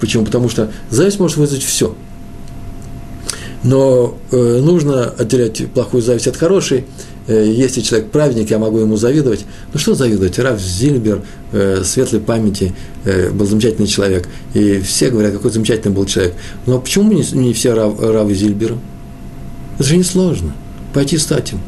Почему? Потому что зависть может вызвать все – но э, нужно отделять плохую зависть от хорошей. Э, если человек праведник, я могу ему завидовать. Ну что завидовать? Раф Зильбер, э, светлой памяти, э, был замечательный человек. И все говорят, какой замечательный был человек. Но почему не, не все рав, равы Зильбера? Это же несложно. Пойти стать им.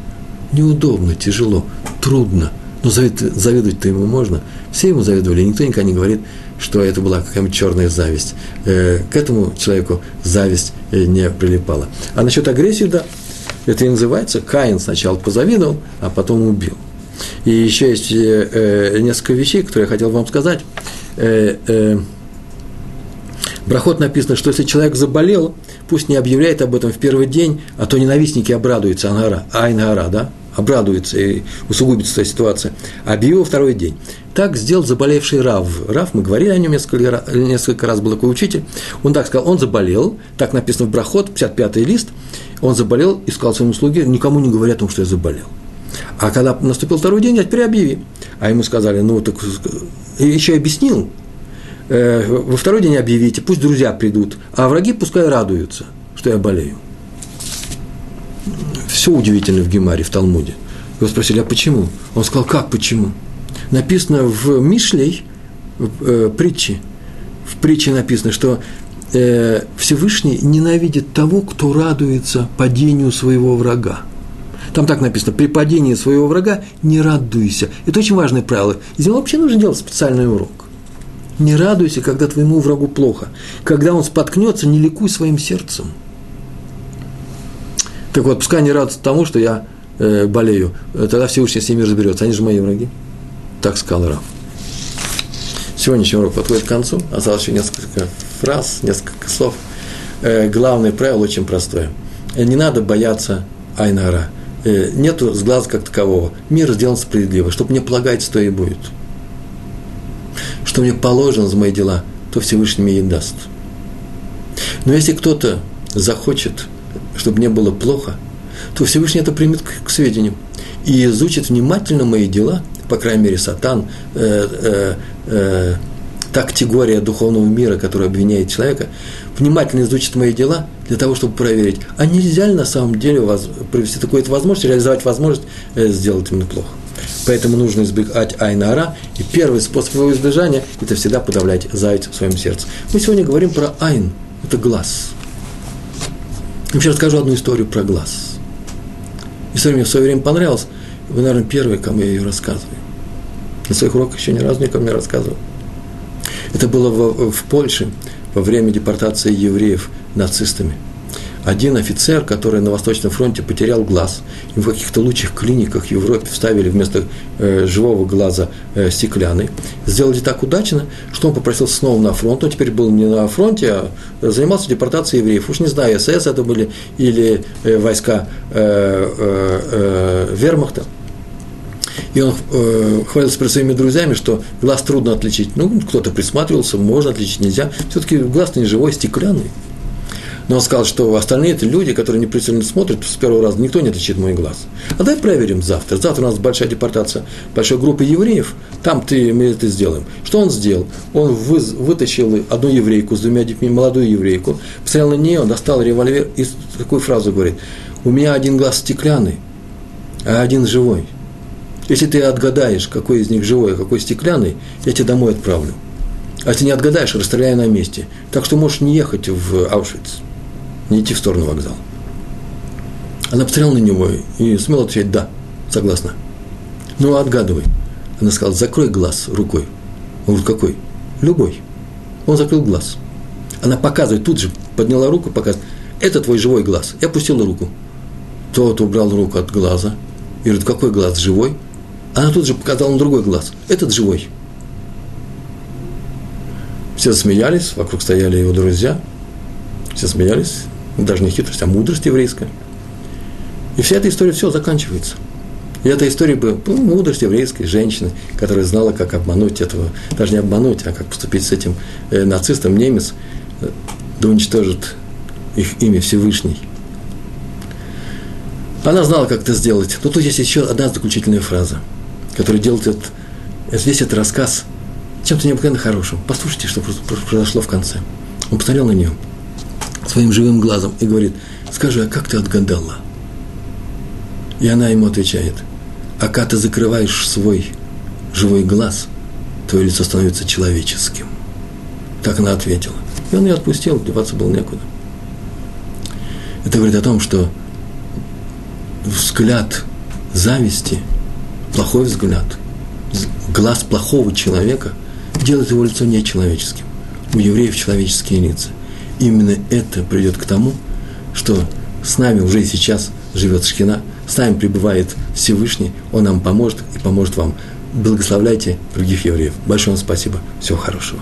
Неудобно, тяжело, трудно. Но завидовать-то ему можно. Все ему завидовали, никто никогда не говорит, что это была какая-нибудь черная зависть. Э, к этому человеку зависть э, не прилипала. А насчет агрессии, да, это и называется, Каин сначала позавидовал, а потом убил. И еще есть э, несколько вещей, которые я хотел вам сказать. Брахот написано, что если человек заболел, пусть не объявляет об этом в первый день, а то ненавистники обрадуются, Ангара, Айнгара, да, обрадуется и усугубится ситуация. Объявил второй день. Так сделал заболевший Рав. Рав, мы говорили о нем несколько, несколько раз, был такой учитель. Он так сказал, он заболел, так написано в Брахот, 55-й лист, он заболел и сказал своему слуге, никому не говоря о том, что я заболел. А когда наступил второй день, а теперь объяви. А ему сказали, ну, так еще объяснил, э, во второй день объявите, пусть друзья придут, а враги пускай радуются, что я болею. Все удивительно в Гемаре, в Талмуде. Его спросили, а почему? Он сказал, как почему? Написано в Мишлей, в э, притче, в притче написано, что э, Всевышний ненавидит того, кто радуется падению своего врага. Там так написано, при падении своего врага не радуйся. Это очень важное правило. Него вообще нужно делать специальный урок. Не радуйся, когда твоему врагу плохо. Когда он споткнется, не ликуй своим сердцем. Так вот, пускай не радуются тому, что я э, болею. Тогда Всевышний с ними разберется. Они же мои враги. Так сказал Раф. Сегодняшний урок подходит к концу. Осталось еще несколько фраз, несколько слов. Э, главное правило очень простое. Э, не надо бояться Айнара. Э, нету с глаз как такового. Мир сделан справедливо. Чтобы мне полагается, то и будет. Что мне положено за мои дела, то Всевышний мне и даст. Но если кто-то захочет, чтобы мне было плохо, то Всевышний это примет к, к сведению и изучит внимательно мои дела, по крайней мере, сатан, э, э, э, та категория духовного мира, которая обвиняет человека, внимательно изучит мои дела для того, чтобы проверить, а нельзя ли на самом деле вас провести такую возможность, реализовать возможность э, сделать именно плохо. Поэтому нужно избегать айнара. И первый способ его избежания – это всегда подавлять зайца в своем сердце. Мы сегодня говорим про айн. Это глаз. Сейчас расскажу одну историю про глаз. История мне в свое время понравилась. Вы, наверное, первый, кому я ее рассказываю. На своих уроках еще ни разу никому не рассказывал. Это было в, в Польше во время депортации евреев нацистами – один офицер, который на Восточном фронте потерял глаз, и в каких-то лучших клиниках в Европе вставили вместо э, живого глаза э, стеклянный, сделали так удачно, что он попросился снова на фронт, он теперь был не на фронте, а занимался депортацией евреев. Уж не знаю, СС это были или э, войска э, э, э, вермахта. И он э, хвалился перед своими друзьями, что глаз трудно отличить. Ну, кто-то присматривался, можно отличить, нельзя. Все-таки глаз не живой, стеклянный. Но он сказал, что остальные это люди, которые неприцельно смотрят с первого раза, никто не отличит мой глаз. А давай проверим завтра. Завтра у нас большая депортация большой группы евреев. Там ты, мы это сделаем. Что он сделал? Он вы, вытащил одну еврейку с двумя детьми, молодую еврейку, посмотрел на нее, достал револьвер и такую фразу говорит. У меня один глаз стеклянный, а один живой. Если ты отгадаешь, какой из них живой, а какой стеклянный, я тебя домой отправлю. А если не отгадаешь, расстреляю на месте. Так что можешь не ехать в Аушвиц не идти в сторону вокзала. Она посмотрела на него и смело отвечать «да», согласна. Ну, отгадывай. Она сказала, закрой глаз рукой. Он говорит, какой? Любой. Он закрыл глаз. Она показывает, тут же подняла руку, показывает, это твой живой глаз. И опустила руку. Тот убрал руку от глаза. И говорит, какой глаз живой? Она тут же показала на другой глаз. Этот живой. Все засмеялись, вокруг стояли его друзья. Все смеялись, даже не хитрость, а мудрость еврейская. И вся эта история все заканчивается. И эта история бы ну, мудрость еврейской женщины, которая знала, как обмануть этого, даже не обмануть, а как поступить с этим э, нацистом, немец, э, да уничтожит их имя Всевышний. Она знала, как это сделать. Но тут есть еще одна заключительная фраза, которая делает этот, весь этот рассказ чем-то необыкновенно хорошим. Послушайте, что произошло в конце. Он посмотрел на нее – своим живым глазом и говорит, скажи, а как ты отгадала? И она ему отвечает, а когда ты закрываешь свой живой глаз, твое лицо становится человеческим. Так она ответила. И он ее отпустил, деваться было некуда. Это говорит о том, что взгляд зависти, плохой взгляд, глаз плохого человека делает его лицо нечеловеческим. У евреев человеческие лица именно это приведет к тому, что с нами уже сейчас живет Шхина, с нами пребывает Всевышний, Он нам поможет и поможет вам. Благословляйте других евреев. Большое вам спасибо. Всего хорошего.